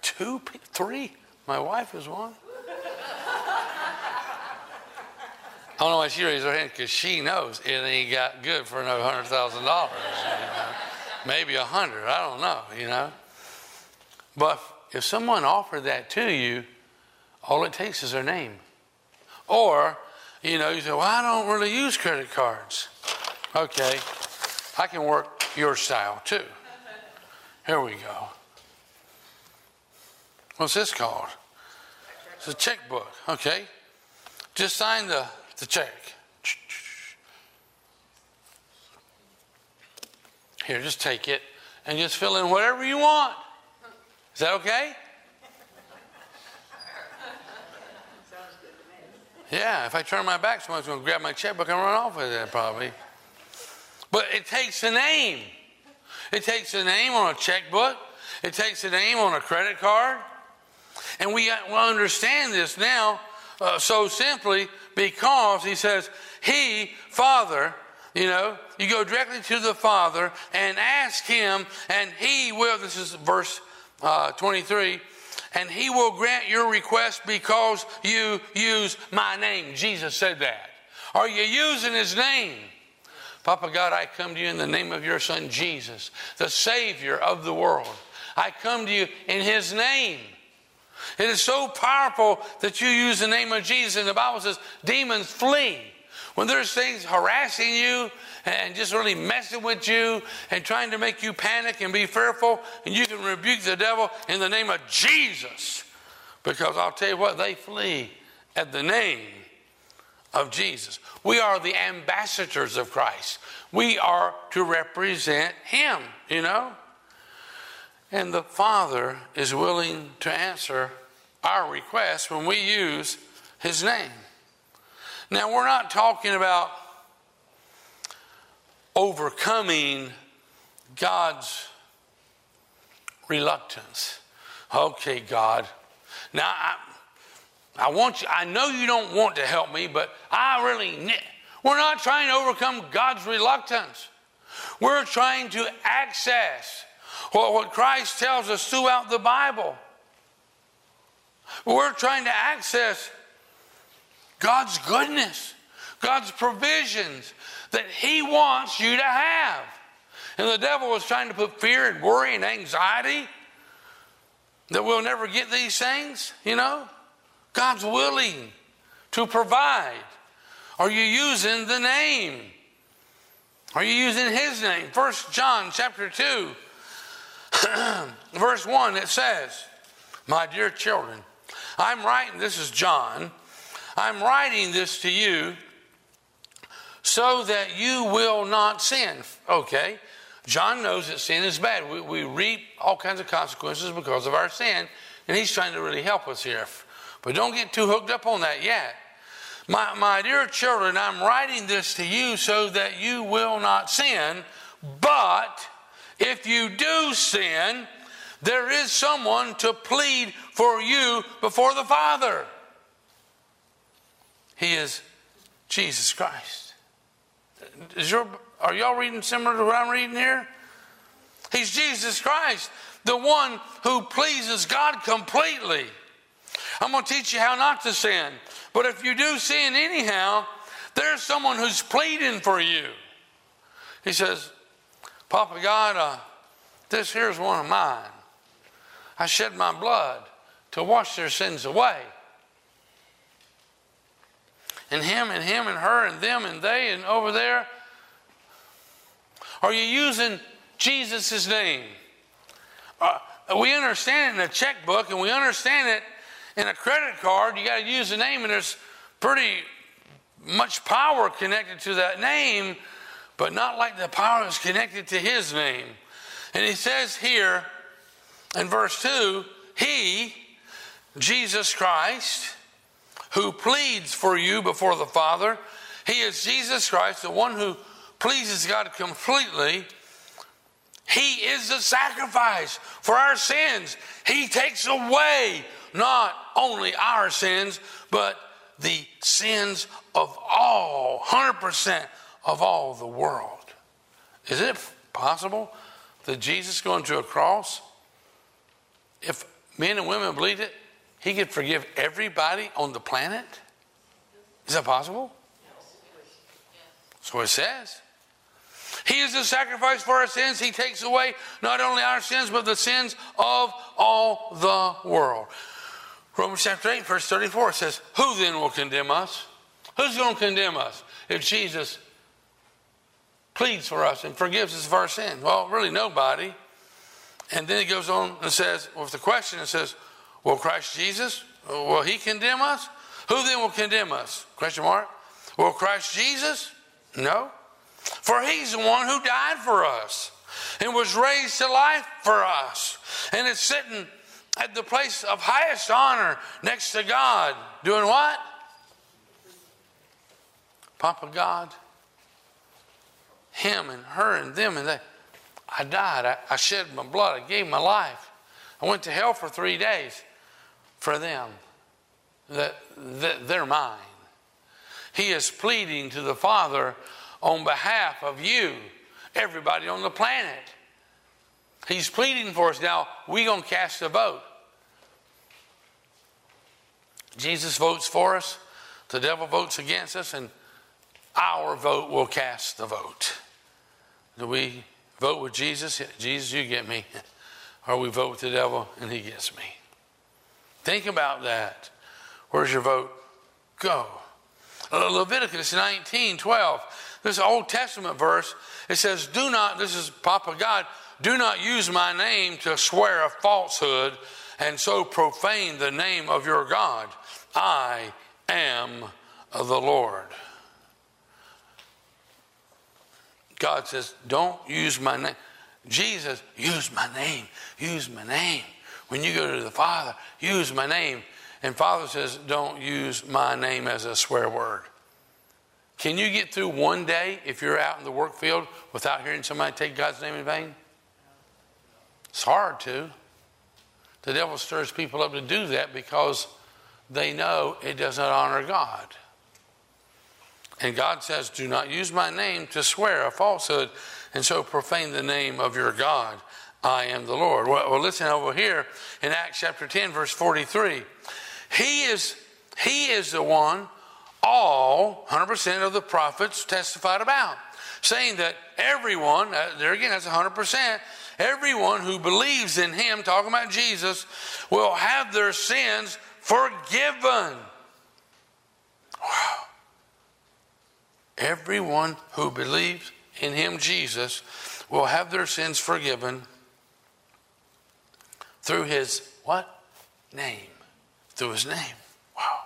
two, three, my wife is one. I don't know why she raised her hand because she knows it ain't got good for another hundred thousand dollars. Maybe a hundred. I don't know. You know. But if someone offered that to you, all it takes is their name. Or, you know, you say, "Well, I don't really use credit cards." Okay, I can work your style too. Here we go. What's this called? It's a checkbook. Okay, just sign the the check. Here, just take it and just fill in whatever you want. Is that okay? Yeah, if I turn my back, someone's going to grab my checkbook and run off with it, probably. But it takes a name. It takes a name on a checkbook. It takes a name on a credit card. And we understand this now uh, so simply because he says, He, Father, you know, you go directly to the Father and ask Him, and He will, this is verse uh, 23, and He will grant your request because you use my name. Jesus said that. Are you using His name? Papa God, I come to you in the name of your Son Jesus, the Savior of the world. I come to you in His name. It is so powerful that you use the name of Jesus. And the Bible says demons flee. When there's things harassing you and just really messing with you and trying to make you panic and be fearful, and you can rebuke the devil in the name of Jesus. Because I'll tell you what, they flee at the name of Jesus. We are the ambassadors of Christ. We are to represent Him, you know? And the Father is willing to answer our request when we use His name. Now, we're not talking about overcoming God's reluctance. Okay, God. Now, I, I want you, I know you don't want to help me, but I really. We're not trying to overcome God's reluctance. We're trying to access what, what Christ tells us throughout the Bible. We're trying to access God's goodness, God's provisions that He wants you to have. And the devil was trying to put fear and worry and anxiety that we'll never get these things, you know? God's willing to provide. Are you using the name? Are you using his name? First John chapter 2 *clears throat* verse 1 it says, "My dear children, I'm writing this is John. I'm writing this to you so that you will not sin. Okay. John knows that sin is bad. We, we reap all kinds of consequences because of our sin, and he's trying to really help us here. But don't get too hooked up on that yet. My, my dear children, I'm writing this to you so that you will not sin. But if you do sin, there is someone to plead for you before the Father. He is Jesus Christ. Is your, are y'all reading similar to what I'm reading here? He's Jesus Christ, the one who pleases God completely. I'm going to teach you how not to sin. But if you do sin anyhow, there's someone who's pleading for you. He says, Papa God, uh, this here's one of mine. I shed my blood to wash their sins away. And him and him and her and them and they and over there. Are you using Jesus' name? Uh, we understand it in a checkbook and we understand it in a credit card, you got to use the name, and there's pretty much power connected to that name, but not like the power that's connected to his name. And he says here in verse 2 He, Jesus Christ, who pleads for you before the Father, He is Jesus Christ, the one who pleases God completely. He is the sacrifice for our sins. He takes away not only our sins, but the sins of all, 100% of all the world. Is it possible that Jesus going to a cross, if men and women believed it, he could forgive everybody on the planet? Is that possible? What it says. He is the sacrifice for our sins. He takes away not only our sins, but the sins of all the world. Romans chapter 8, verse 34 says, Who then will condemn us? Who's going to condemn us if Jesus pleads for us and forgives us of our sin? Well, really nobody. And then he goes on and says, with the question, it says, Will Christ Jesus, will he condemn us? Who then will condemn us? Question mark. Will Christ Jesus? No. For he's the one who died for us and was raised to life for us and is sitting at the place of highest honor next to God. Doing what? Papa God. Him and her and them and they. I died. I, I shed my blood. I gave my life. I went to hell for three days for them. That, that they're mine. He is pleading to the Father on behalf of you, everybody on the planet. He's pleading for us. Now, we're going to cast a vote. Jesus votes for us, the devil votes against us, and our vote will cast the vote. Do we vote with Jesus? Jesus, you get me. Or we vote with the devil and he gets me. Think about that. Where's your vote? Go. Uh, Leviticus 19 12. This Old Testament verse. It says, Do not, this is Papa God, do not use my name to swear a falsehood and so profane the name of your God. I am the Lord. God says, Don't use my name. Jesus, use my name. Use my name. When you go to the Father, use my name. And Father says, Don't use my name as a swear word. Can you get through one day if you're out in the work field without hearing somebody take God's name in vain? It's hard to. The devil stirs people up to do that because they know it does not honor God. And God says, Do not use my name to swear a falsehood and so profane the name of your God. I am the Lord. Well, well, listen over here in Acts chapter 10, verse 43. He is, he is the one all 100% of the prophets testified about, saying that everyone, uh, there again, that's 100%, everyone who believes in him, talking about Jesus, will have their sins forgiven. Wow. Everyone who believes in him, Jesus, will have their sins forgiven through his what? Name. Through his name. Wow.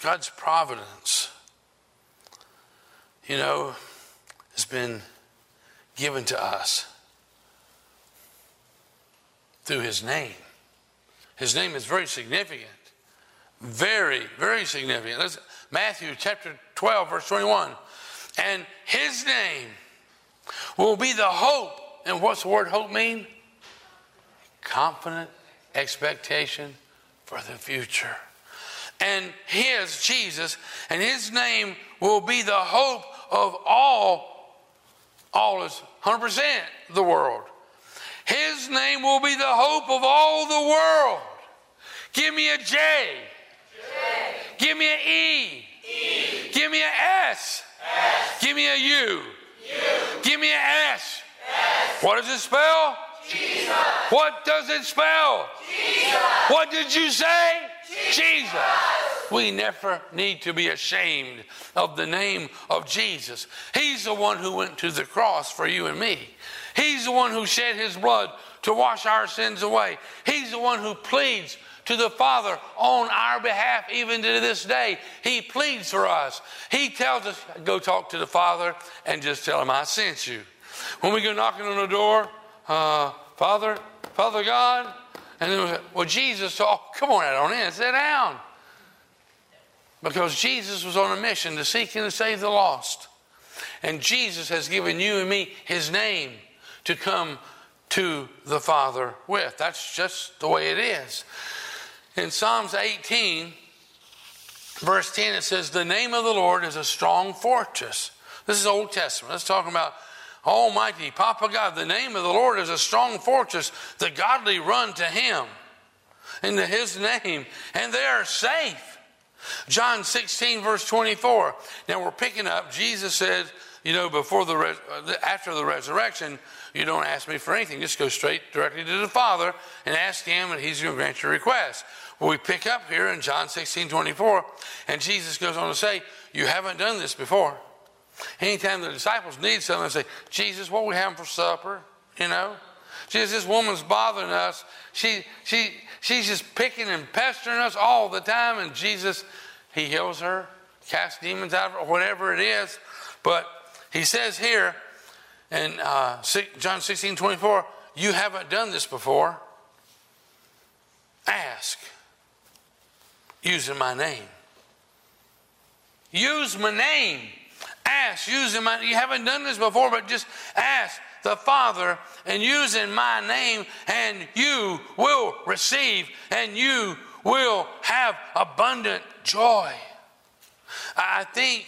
God's providence. you know, has been given to us through his name. His name is very significant. Very, very significant. Listen, Matthew chapter 12, verse 21. And his name will be the hope. And what's the word hope mean? Confident expectation for the future. And his, Jesus, and his name will be the hope of all, all is 100% the world. His name will be the hope of all the world. Give me a J. J. Give me an E. Give me an S. S. Give me a U. U. Give me an S. S. What does it spell? Jesus. What does it spell? Jesus. What did you say? Jesus. Jesus. We never need to be ashamed of the name of Jesus. He's the one who went to the cross for you and me. He's the one who shed his blood to wash our sins away. He's the one who pleads to the Father on our behalf, even to this day. He pleads for us. He tells us, go talk to the Father and just tell him, I sent you. When we go knocking on the door, uh, Father, Father God, and then, well, Jesus, oh, *laughs* come on, out on in, sit down. Because Jesus was on a mission to seek and to save the lost. And Jesus has given you and me his name to come to the Father with. That's just the way it is. In Psalms 18, verse 10, it says, The name of the Lord is a strong fortress. This is Old Testament. Let's talk about Almighty Papa God. The name of the Lord is a strong fortress. The godly run to him, into his name, and they are safe. John 16, verse 24. Now we're picking up, Jesus said, you know, before uh, the after the resurrection, you don't ask me for anything. Just go straight directly to the Father and ask Him, and He's going to grant your request. We pick up here in John 16 24, and Jesus goes on to say, You haven't done this before. Anytime the disciples need something, they say, Jesus, what are we having for supper? You know? Jesus, this woman's bothering us. She, she, she's just picking and pestering us all the time, and Jesus, He heals her, casts demons out of her, whatever it is. But He says here in uh, John 16 24, You haven't done this before. Ask using my name. Use my name. Ask using my you haven't done this before, but just ask the Father and using my name, and you will receive and you will have abundant joy. I think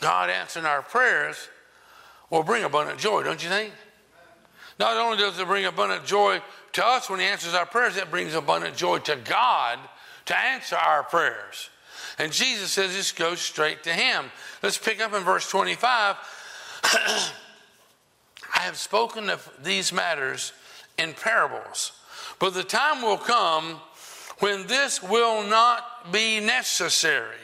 God answering our prayers will bring abundant joy, don't you think? Not only does it bring abundant joy to us when He answers our prayers, it brings abundant joy to God to answer our prayers. And Jesus says, just go straight to Him. Let's pick up in verse 25. *clears throat* I have spoken of these matters in parables, but the time will come when this will not be necessary.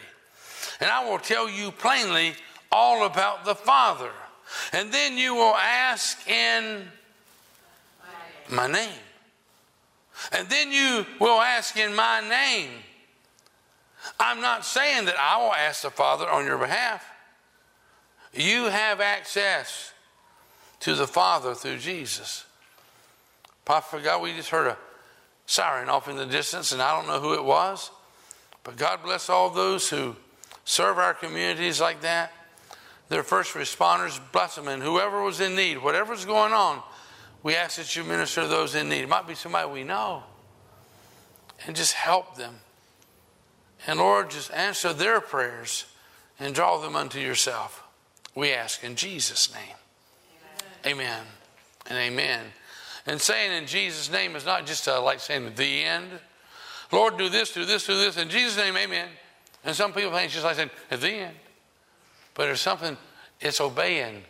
And I will tell you plainly all about the Father. And then you will ask in my name. And then you will ask in my name. I'm not saying that I will ask the Father on your behalf. You have access to the Father through Jesus. Papa God, we just heard a siren off in the distance, and I don't know who it was. But God bless all those who serve our communities like that. They're first responders, bless them. And whoever was in need, whatever's going on, we ask that you minister to those in need. It might be somebody we know. And just help them. And Lord, just answer their prayers and draw them unto yourself. We ask in Jesus' name. Amen, amen and amen. And saying in Jesus' name is not just a, like saying the end. Lord, do this, do this, do this. In Jesus' name, amen. And some people think it's just like saying at the end. But there's something, it's obeying.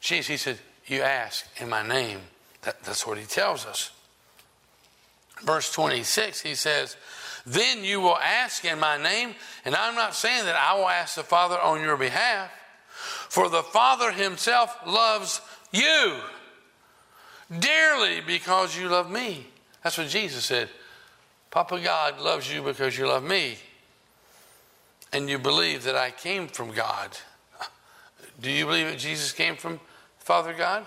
Jesus, he said, you ask in my name. That, that's what he tells us. Verse 26, he says, Then you will ask in my name, and I'm not saying that I will ask the Father on your behalf, for the Father himself loves you dearly because you love me. That's what Jesus said. Papa God loves you because you love me. And you believe that I came from God *laughs* Do you believe that Jesus came from Father God?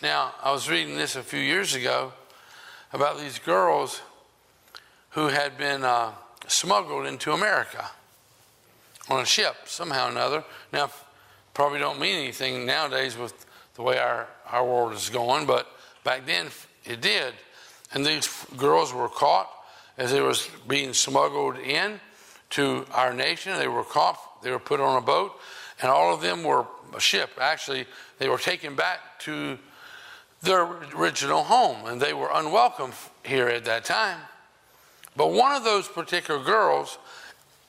Now, I was reading this a few years ago about these girls who had been uh, smuggled into America on a ship somehow or another. Now, probably don't mean anything nowadays with the way our, our world is going, but back then it did. And these girls were caught as they was being smuggled in to our nation. They were caught, they were put on a boat, and all of them were a ship. Actually, they were taken back to their original home, and they were unwelcome here at that time. But one of those particular girls,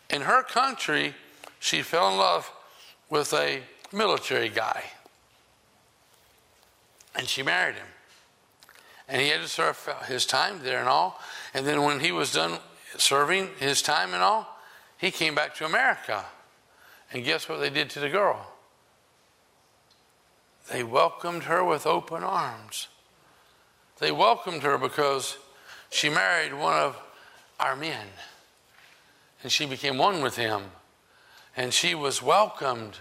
in her country, she fell in love with a military guy. And she married him. And he had to serve his time there and all. And then when he was done serving his time and all, he came back to America. And guess what they did to the girl? They welcomed her with open arms. They welcomed her because she married one of our men. And she became one with him. And she was welcomed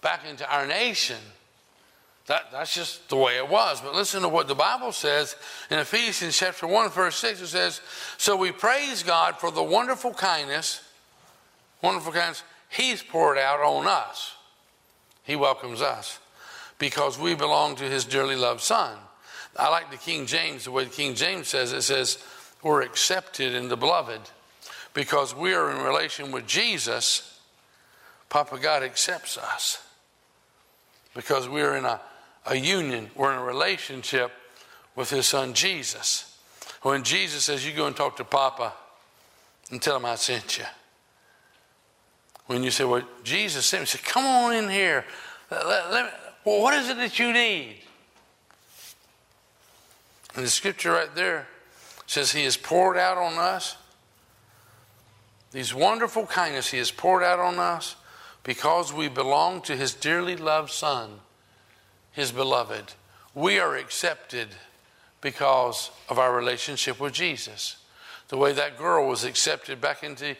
back into our nation. That, that's just the way it was. But listen to what the Bible says in Ephesians chapter 1, verse 6. It says, So we praise God for the wonderful kindness, wonderful kindness He's poured out on us. He welcomes us because we belong to His dearly loved Son. I like the King James, the way the King James says it says, We're accepted in the beloved because we are in relation with Jesus. Papa God accepts us because we're in a, a union, we're in a relationship with his son Jesus. When Jesus says, You go and talk to Papa and tell him I sent you. When you say, Well, Jesus sent me, say, Come on in here. Let, let, let me, well, what is it that you need? And the scripture right there says, He has poured out on us these wonderful kindness He has poured out on us because we belong to His dearly loved Son, His beloved. We are accepted because of our relationship with Jesus. The way that girl was accepted back into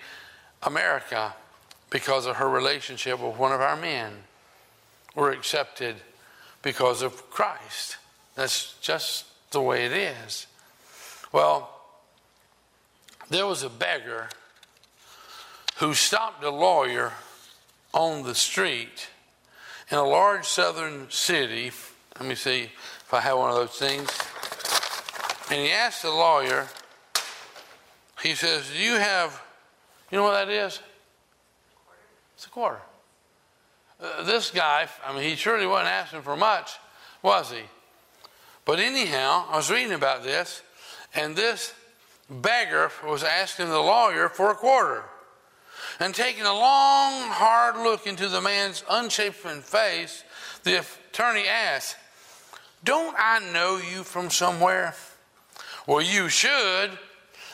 America because of her relationship with one of our men. We're accepted because of Christ. That's just the way it is. Well, there was a beggar who stopped a lawyer on the street in a large southern city. Let me see if I have one of those things. And he asked the lawyer, he says, Do you have, you know what that is? It's a quarter. Uh, this guy, I mean, he surely wasn't asking for much, was he? But anyhow, I was reading about this, and this beggar was asking the lawyer for a quarter. And taking a long, hard look into the man's unshapen face, the attorney asked, Don't I know you from somewhere? Well, you should.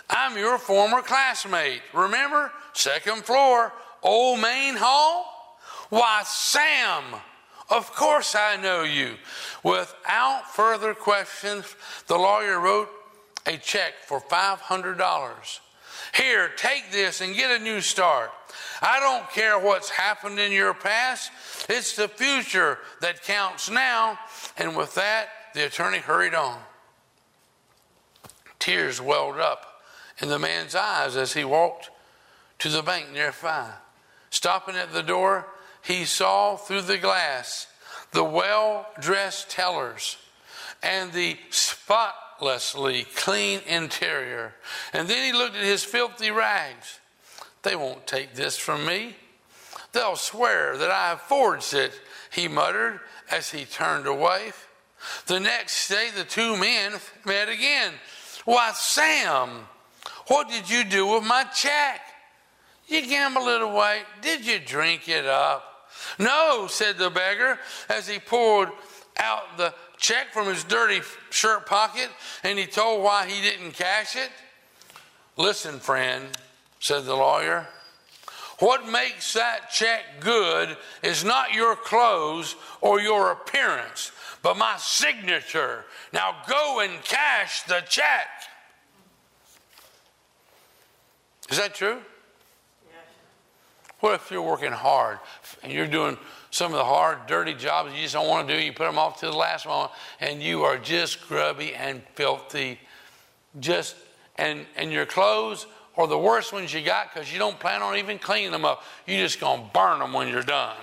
I'm your former classmate. Remember? Second floor, Old Main Hall? Why, Sam, of course I know you. Without further questions, the lawyer wrote a check for $500. Here, take this and get a new start. I don't care what's happened in your past, it's the future that counts now. And with that, the attorney hurried on. Tears welled up in the man's eyes as he walked to the bank nearby. Stopping at the door, he saw through the glass the well dressed tellers and the spotlessly clean interior. And then he looked at his filthy rags. They won't take this from me. They'll swear that I forged it, he muttered as he turned away. The next day, the two men met again. Why, Sam, what did you do with my check? You gambled it away. Did you drink it up? No, said the beggar as he poured out the check from his dirty shirt pocket and he told why he didn't cash it? Listen, friend, said the lawyer. What makes that check good is not your clothes or your appearance, but my signature. Now go and cash the check. Is that true? What if you're working hard and you're doing some of the hard, dirty jobs you just don't want to do? You put them off to the last moment, and you are just grubby and filthy. Just and and your clothes are the worst ones you got because you don't plan on even cleaning them up. You're just gonna burn them when you're done.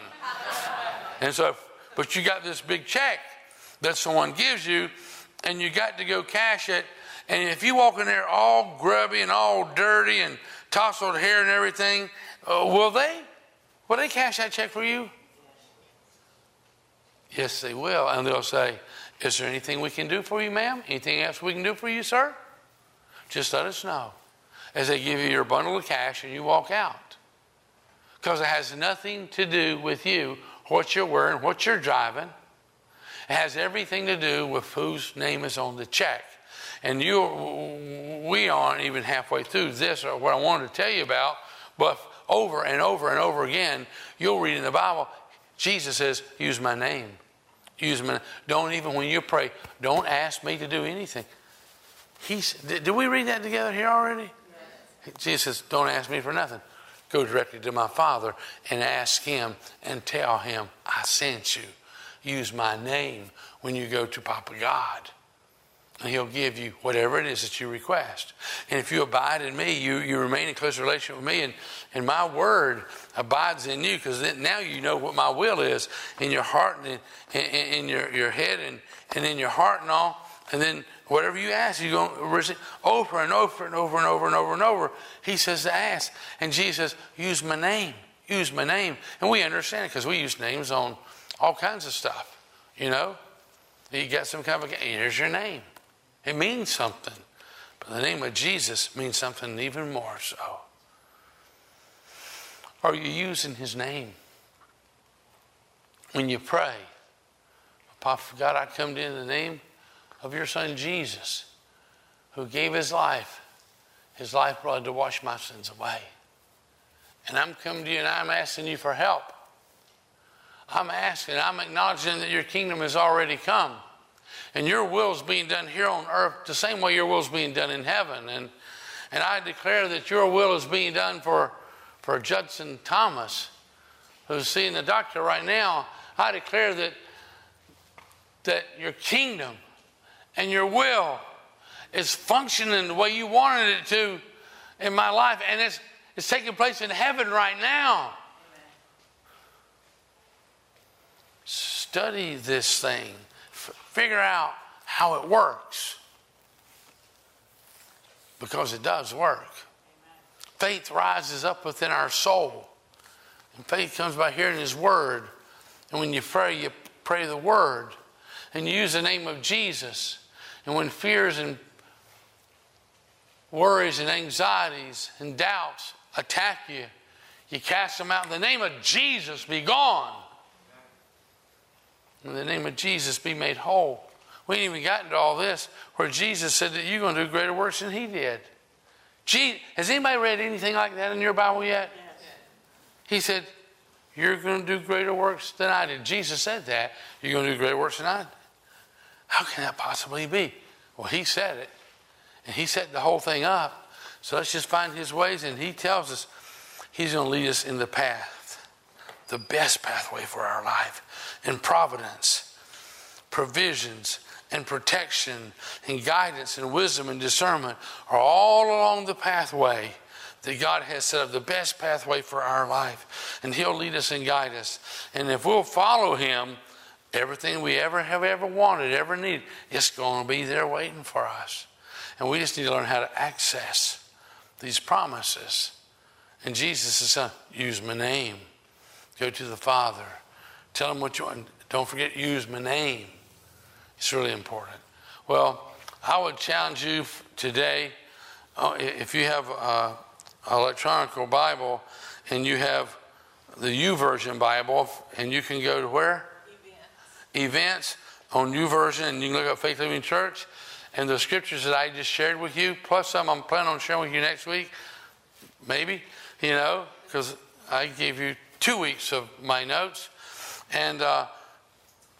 *laughs* and so, but you got this big check that someone gives you, and you got to go cash it. And if you walk in there all grubby and all dirty and tousled hair and everything, uh, will they? Will they cash that check for you? Yes, they will. And they'll say, Is there anything we can do for you, ma'am? Anything else we can do for you, sir? Just let us know. As they give you your bundle of cash and you walk out. Because it has nothing to do with you, what you're wearing, what you're driving. It has everything to do with whose name is on the check. And you, we aren't even halfway through this or what I wanted to tell you about, but over and over and over again, you'll read in the Bible, Jesus says, use my name. Use my Don't even, when you pray, don't ask me to do anything. He's, did, did we read that together here already? Yes. Jesus says, don't ask me for nothing. Go directly to my Father and ask Him and tell Him, I sent you. Use my name when you go to Papa God and he'll give you whatever it is that you request. And if you abide in me, you, you remain in close relation with me, and, and my word abides in you, because now you know what my will is in your heart and in, in, in, your, your head and, and in your heart and all. And then whatever you ask, you're going to receive over and over and over and over and over and over. He says to ask. And Jesus use my name. Use my name. And we understand it because we use names on all kinds of stuff, you know. You got some kind of, here's your name. It means something. But the name of Jesus means something even more so. Are you using his name? When you pray, Papa God, I come to you in the name of your son Jesus, who gave his life, his lifeblood to wash my sins away. And I'm coming to you and I'm asking you for help. I'm asking, I'm acknowledging that your kingdom has already come and your will is being done here on earth the same way your will is being done in heaven. And, and I declare that your will is being done for, for Judson Thomas, who's seeing the doctor right now. I declare that, that your kingdom and your will is functioning the way you wanted it to in my life, and it's, it's taking place in heaven right now. Study this thing figure out how it works. Because it does work. Faith rises up within our soul. And faith comes by hearing His Word. And when you pray, you pray the Word. And you use the name of Jesus. And when fears and worries and anxieties and doubts attack you, you cast them out. In the name of Jesus, be gone. In the name of Jesus, be made whole. We ain't even gotten to all this where Jesus said that you're going to do greater works than he did. Gee, has anybody read anything like that in your Bible yet? Yes. He said, You're going to do greater works than I did. Jesus said that. You're going to do greater works than I did. How can that possibly be? Well, he said it. And he set the whole thing up. So let's just find his ways. And he tells us he's going to lead us in the path, the best pathway for our life and providence, provisions, and protection and guidance and wisdom and discernment are all along the pathway that God has set up, the best pathway for our life. And He'll lead us and guide us. And if we'll follow Him, everything we ever have ever wanted, ever needed, it's going to be there waiting for us. And we just need to learn how to access these promises. And Jesus is saying, use my name. Go to the Father. Tell them what you want. Don't forget, use my name. It's really important. Well, I would challenge you today uh, if you have an electronic Bible and you have the YouVersion Bible, and you can go to where? Events. Events on Version, and you can look up Faith Living Church. And the scriptures that I just shared with you, plus some I'm planning on sharing with you next week, maybe, you know, because I gave you two weeks of my notes. And uh,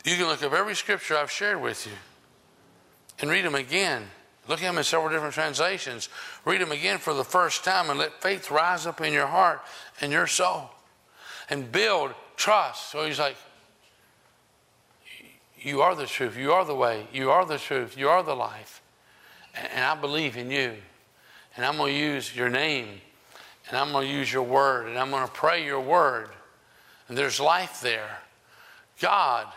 you can look up every scripture I've shared with you and read them again. Look at them in several different translations. Read them again for the first time and let faith rise up in your heart and your soul. and build trust. So he's like, You are the truth. You are the way. You are the truth. You are the life. And I believe in you. And I'm going to use your name. And I'm going to use your word. And I'm going to pray your word. And there's life there. God,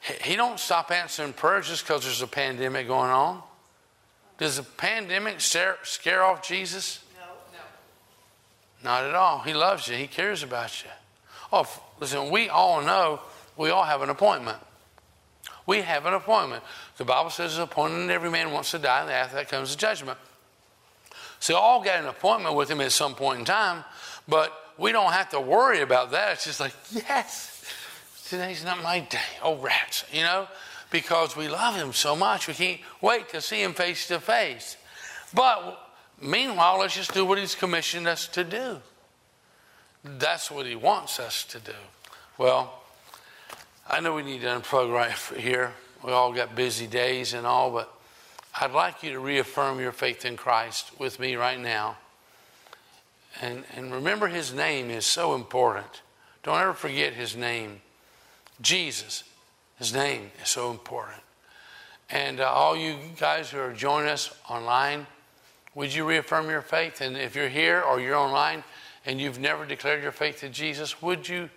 He don't stop answering prayers just because there's a pandemic going on. Does the pandemic scare, scare off Jesus? No. No. Not at all. He loves you. He cares about you. Oh, listen, we all know we all have an appointment. We have an appointment. The Bible says an appointment every man wants to die, and after that comes the judgment. So all got an appointment with him at some point in time, but we don't have to worry about that. It's just like, yes, today's not my day. Oh, rats, you know? because we love him so much. We can't wait to see him face to face. But meanwhile, let's just do what he's commissioned us to do. That's what he wants us to do. Well, I know we need to unplug right *laughs* here. We all got busy days and all, but I'd like you to reaffirm your faith in Christ with me right now. And, and remember, his name is so important. Don't ever forget his name Jesus. His name is so important. And uh, all you guys who are joining us online, would you reaffirm your faith? And if you're here or you're online and you've never declared your faith to Jesus, would you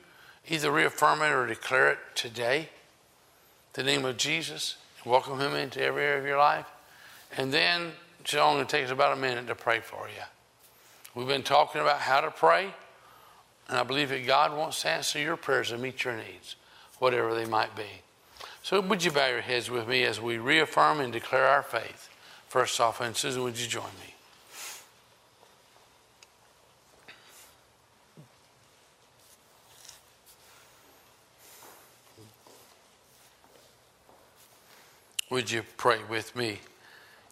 either reaffirm it or declare it today? The name of Jesus. Welcome him into every area of your life. And then it's only going to take us about a minute to pray for you. We've been talking about how to pray, and I believe that God wants to answer your prayers and meet your needs, whatever they might be. So, would you bow your heads with me as we reaffirm and declare our faith? First off, and Susan, would you join me? Would you pray with me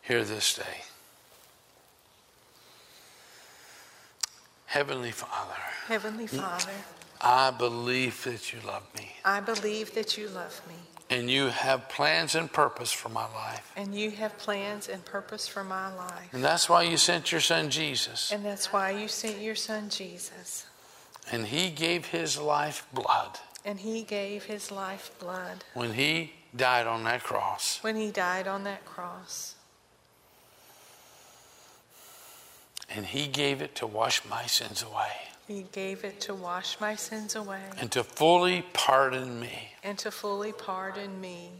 here this day? Heavenly Father. Heavenly Father. I believe that you love me. I believe that you love me. And you have plans and purpose for my life. And you have plans and purpose for my life. And that's why you sent your son Jesus. And that's why you sent your son Jesus. And he gave his life blood. And he gave his life blood. When he died on that cross. When he died on that cross. And he gave it to wash my sins away. He gave it to wash my sins away. And to fully pardon me. And to fully pardon me.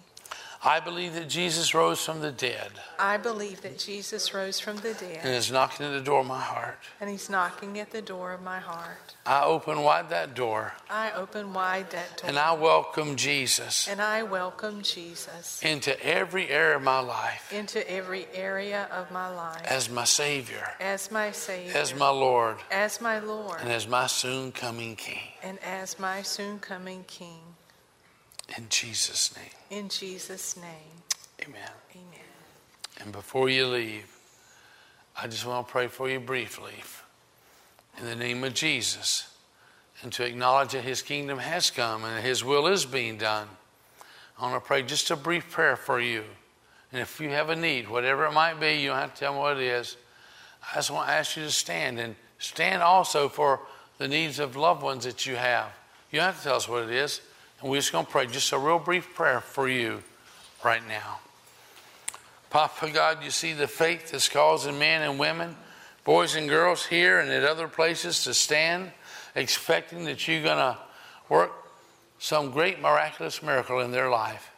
I believe that Jesus rose from the dead. I believe that Jesus rose from the dead. And is knocking at the door of my heart. And he's knocking at the door of my heart. I open wide that door. I open wide that door. And I welcome Jesus. And I welcome Jesus. Into every area of my life. Into every area of my life. As my Savior. As my Savior. As my Lord. As my Lord. And as my soon coming King. And as my soon coming King. In Jesus' name. In Jesus' name. Amen. Amen. And before you leave, I just want to pray for you briefly in the name of Jesus and to acknowledge that His kingdom has come and His will is being done. I want to pray just a brief prayer for you. And if you have a need, whatever it might be, you don't have to tell me what it is. I just want to ask you to stand and stand also for the needs of loved ones that you have. You don't have to tell us what it is. And we're just going to pray just a real brief prayer for you right now. Papa God, you see the faith that's causing men and women, boys and girls here and at other places to stand, expecting that you're going to work some great miraculous miracle in their life.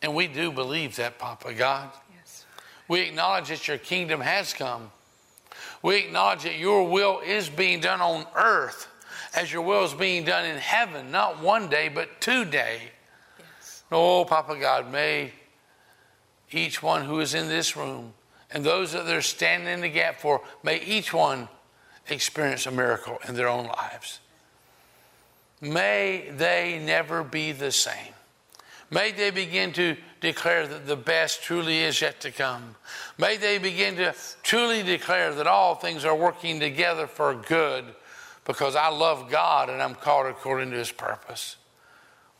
And we do believe that, Papa God. Yes. We acknowledge that your kingdom has come. We acknowledge that your will is being done on earth as your will is being done in heaven, not one day, but today. Yes. Oh, Papa God, may each one who is in this room and those that they're standing in the gap for, may each one experience a miracle in their own lives. May they never be the same. May they begin to declare that the best truly is yet to come. May they begin to truly declare that all things are working together for good because I love God and I'm called according to his purpose.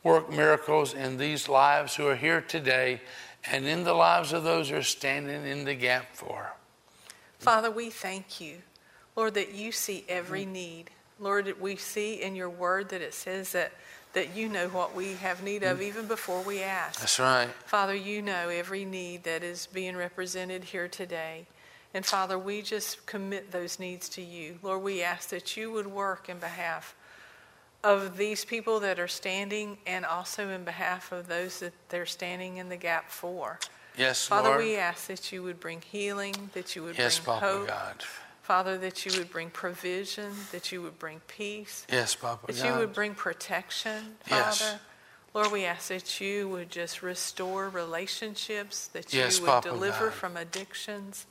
Work miracles in these lives who are here today and in the lives of those who are standing in the gap for. Father, we thank you, Lord, that you see every need. Lord, we see in your word that it says that, that you know what we have need of even before we ask. That's right. Father, you know every need that is being represented here today. And Father, we just commit those needs to you. Lord, we ask that you would work in behalf of these people that are standing and also in behalf of those that they're standing in the gap for. Yes, Father, Lord. we ask that you would bring healing, that you would yes, bring Papa hope. God. Father, that you would bring provision, that you would bring peace, Yes, Papa that God. you would bring protection, Yes. Father. Lord, we ask that you would just restore relationships, that you Yes, would Papa deliver God. from addictions.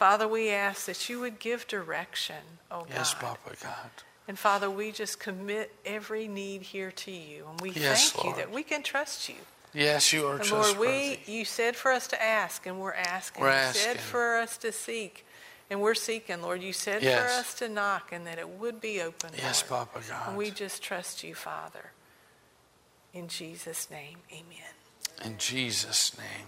Father, we ask that you would give direction, oh yes, God. Yes, Papa God. And Father, we just commit every need here to you. And we Yes, thank you that we can trust you. Yes, you are And Lord, we you said for us to ask, and we're asking. We're asking. you said for us to seek, and we're seeking. Lord, you said for us to knock, and that it would be open. yes, Lord. Papa God. And we just trust you, Father. In Jesus' name, amen. In Jesus' name.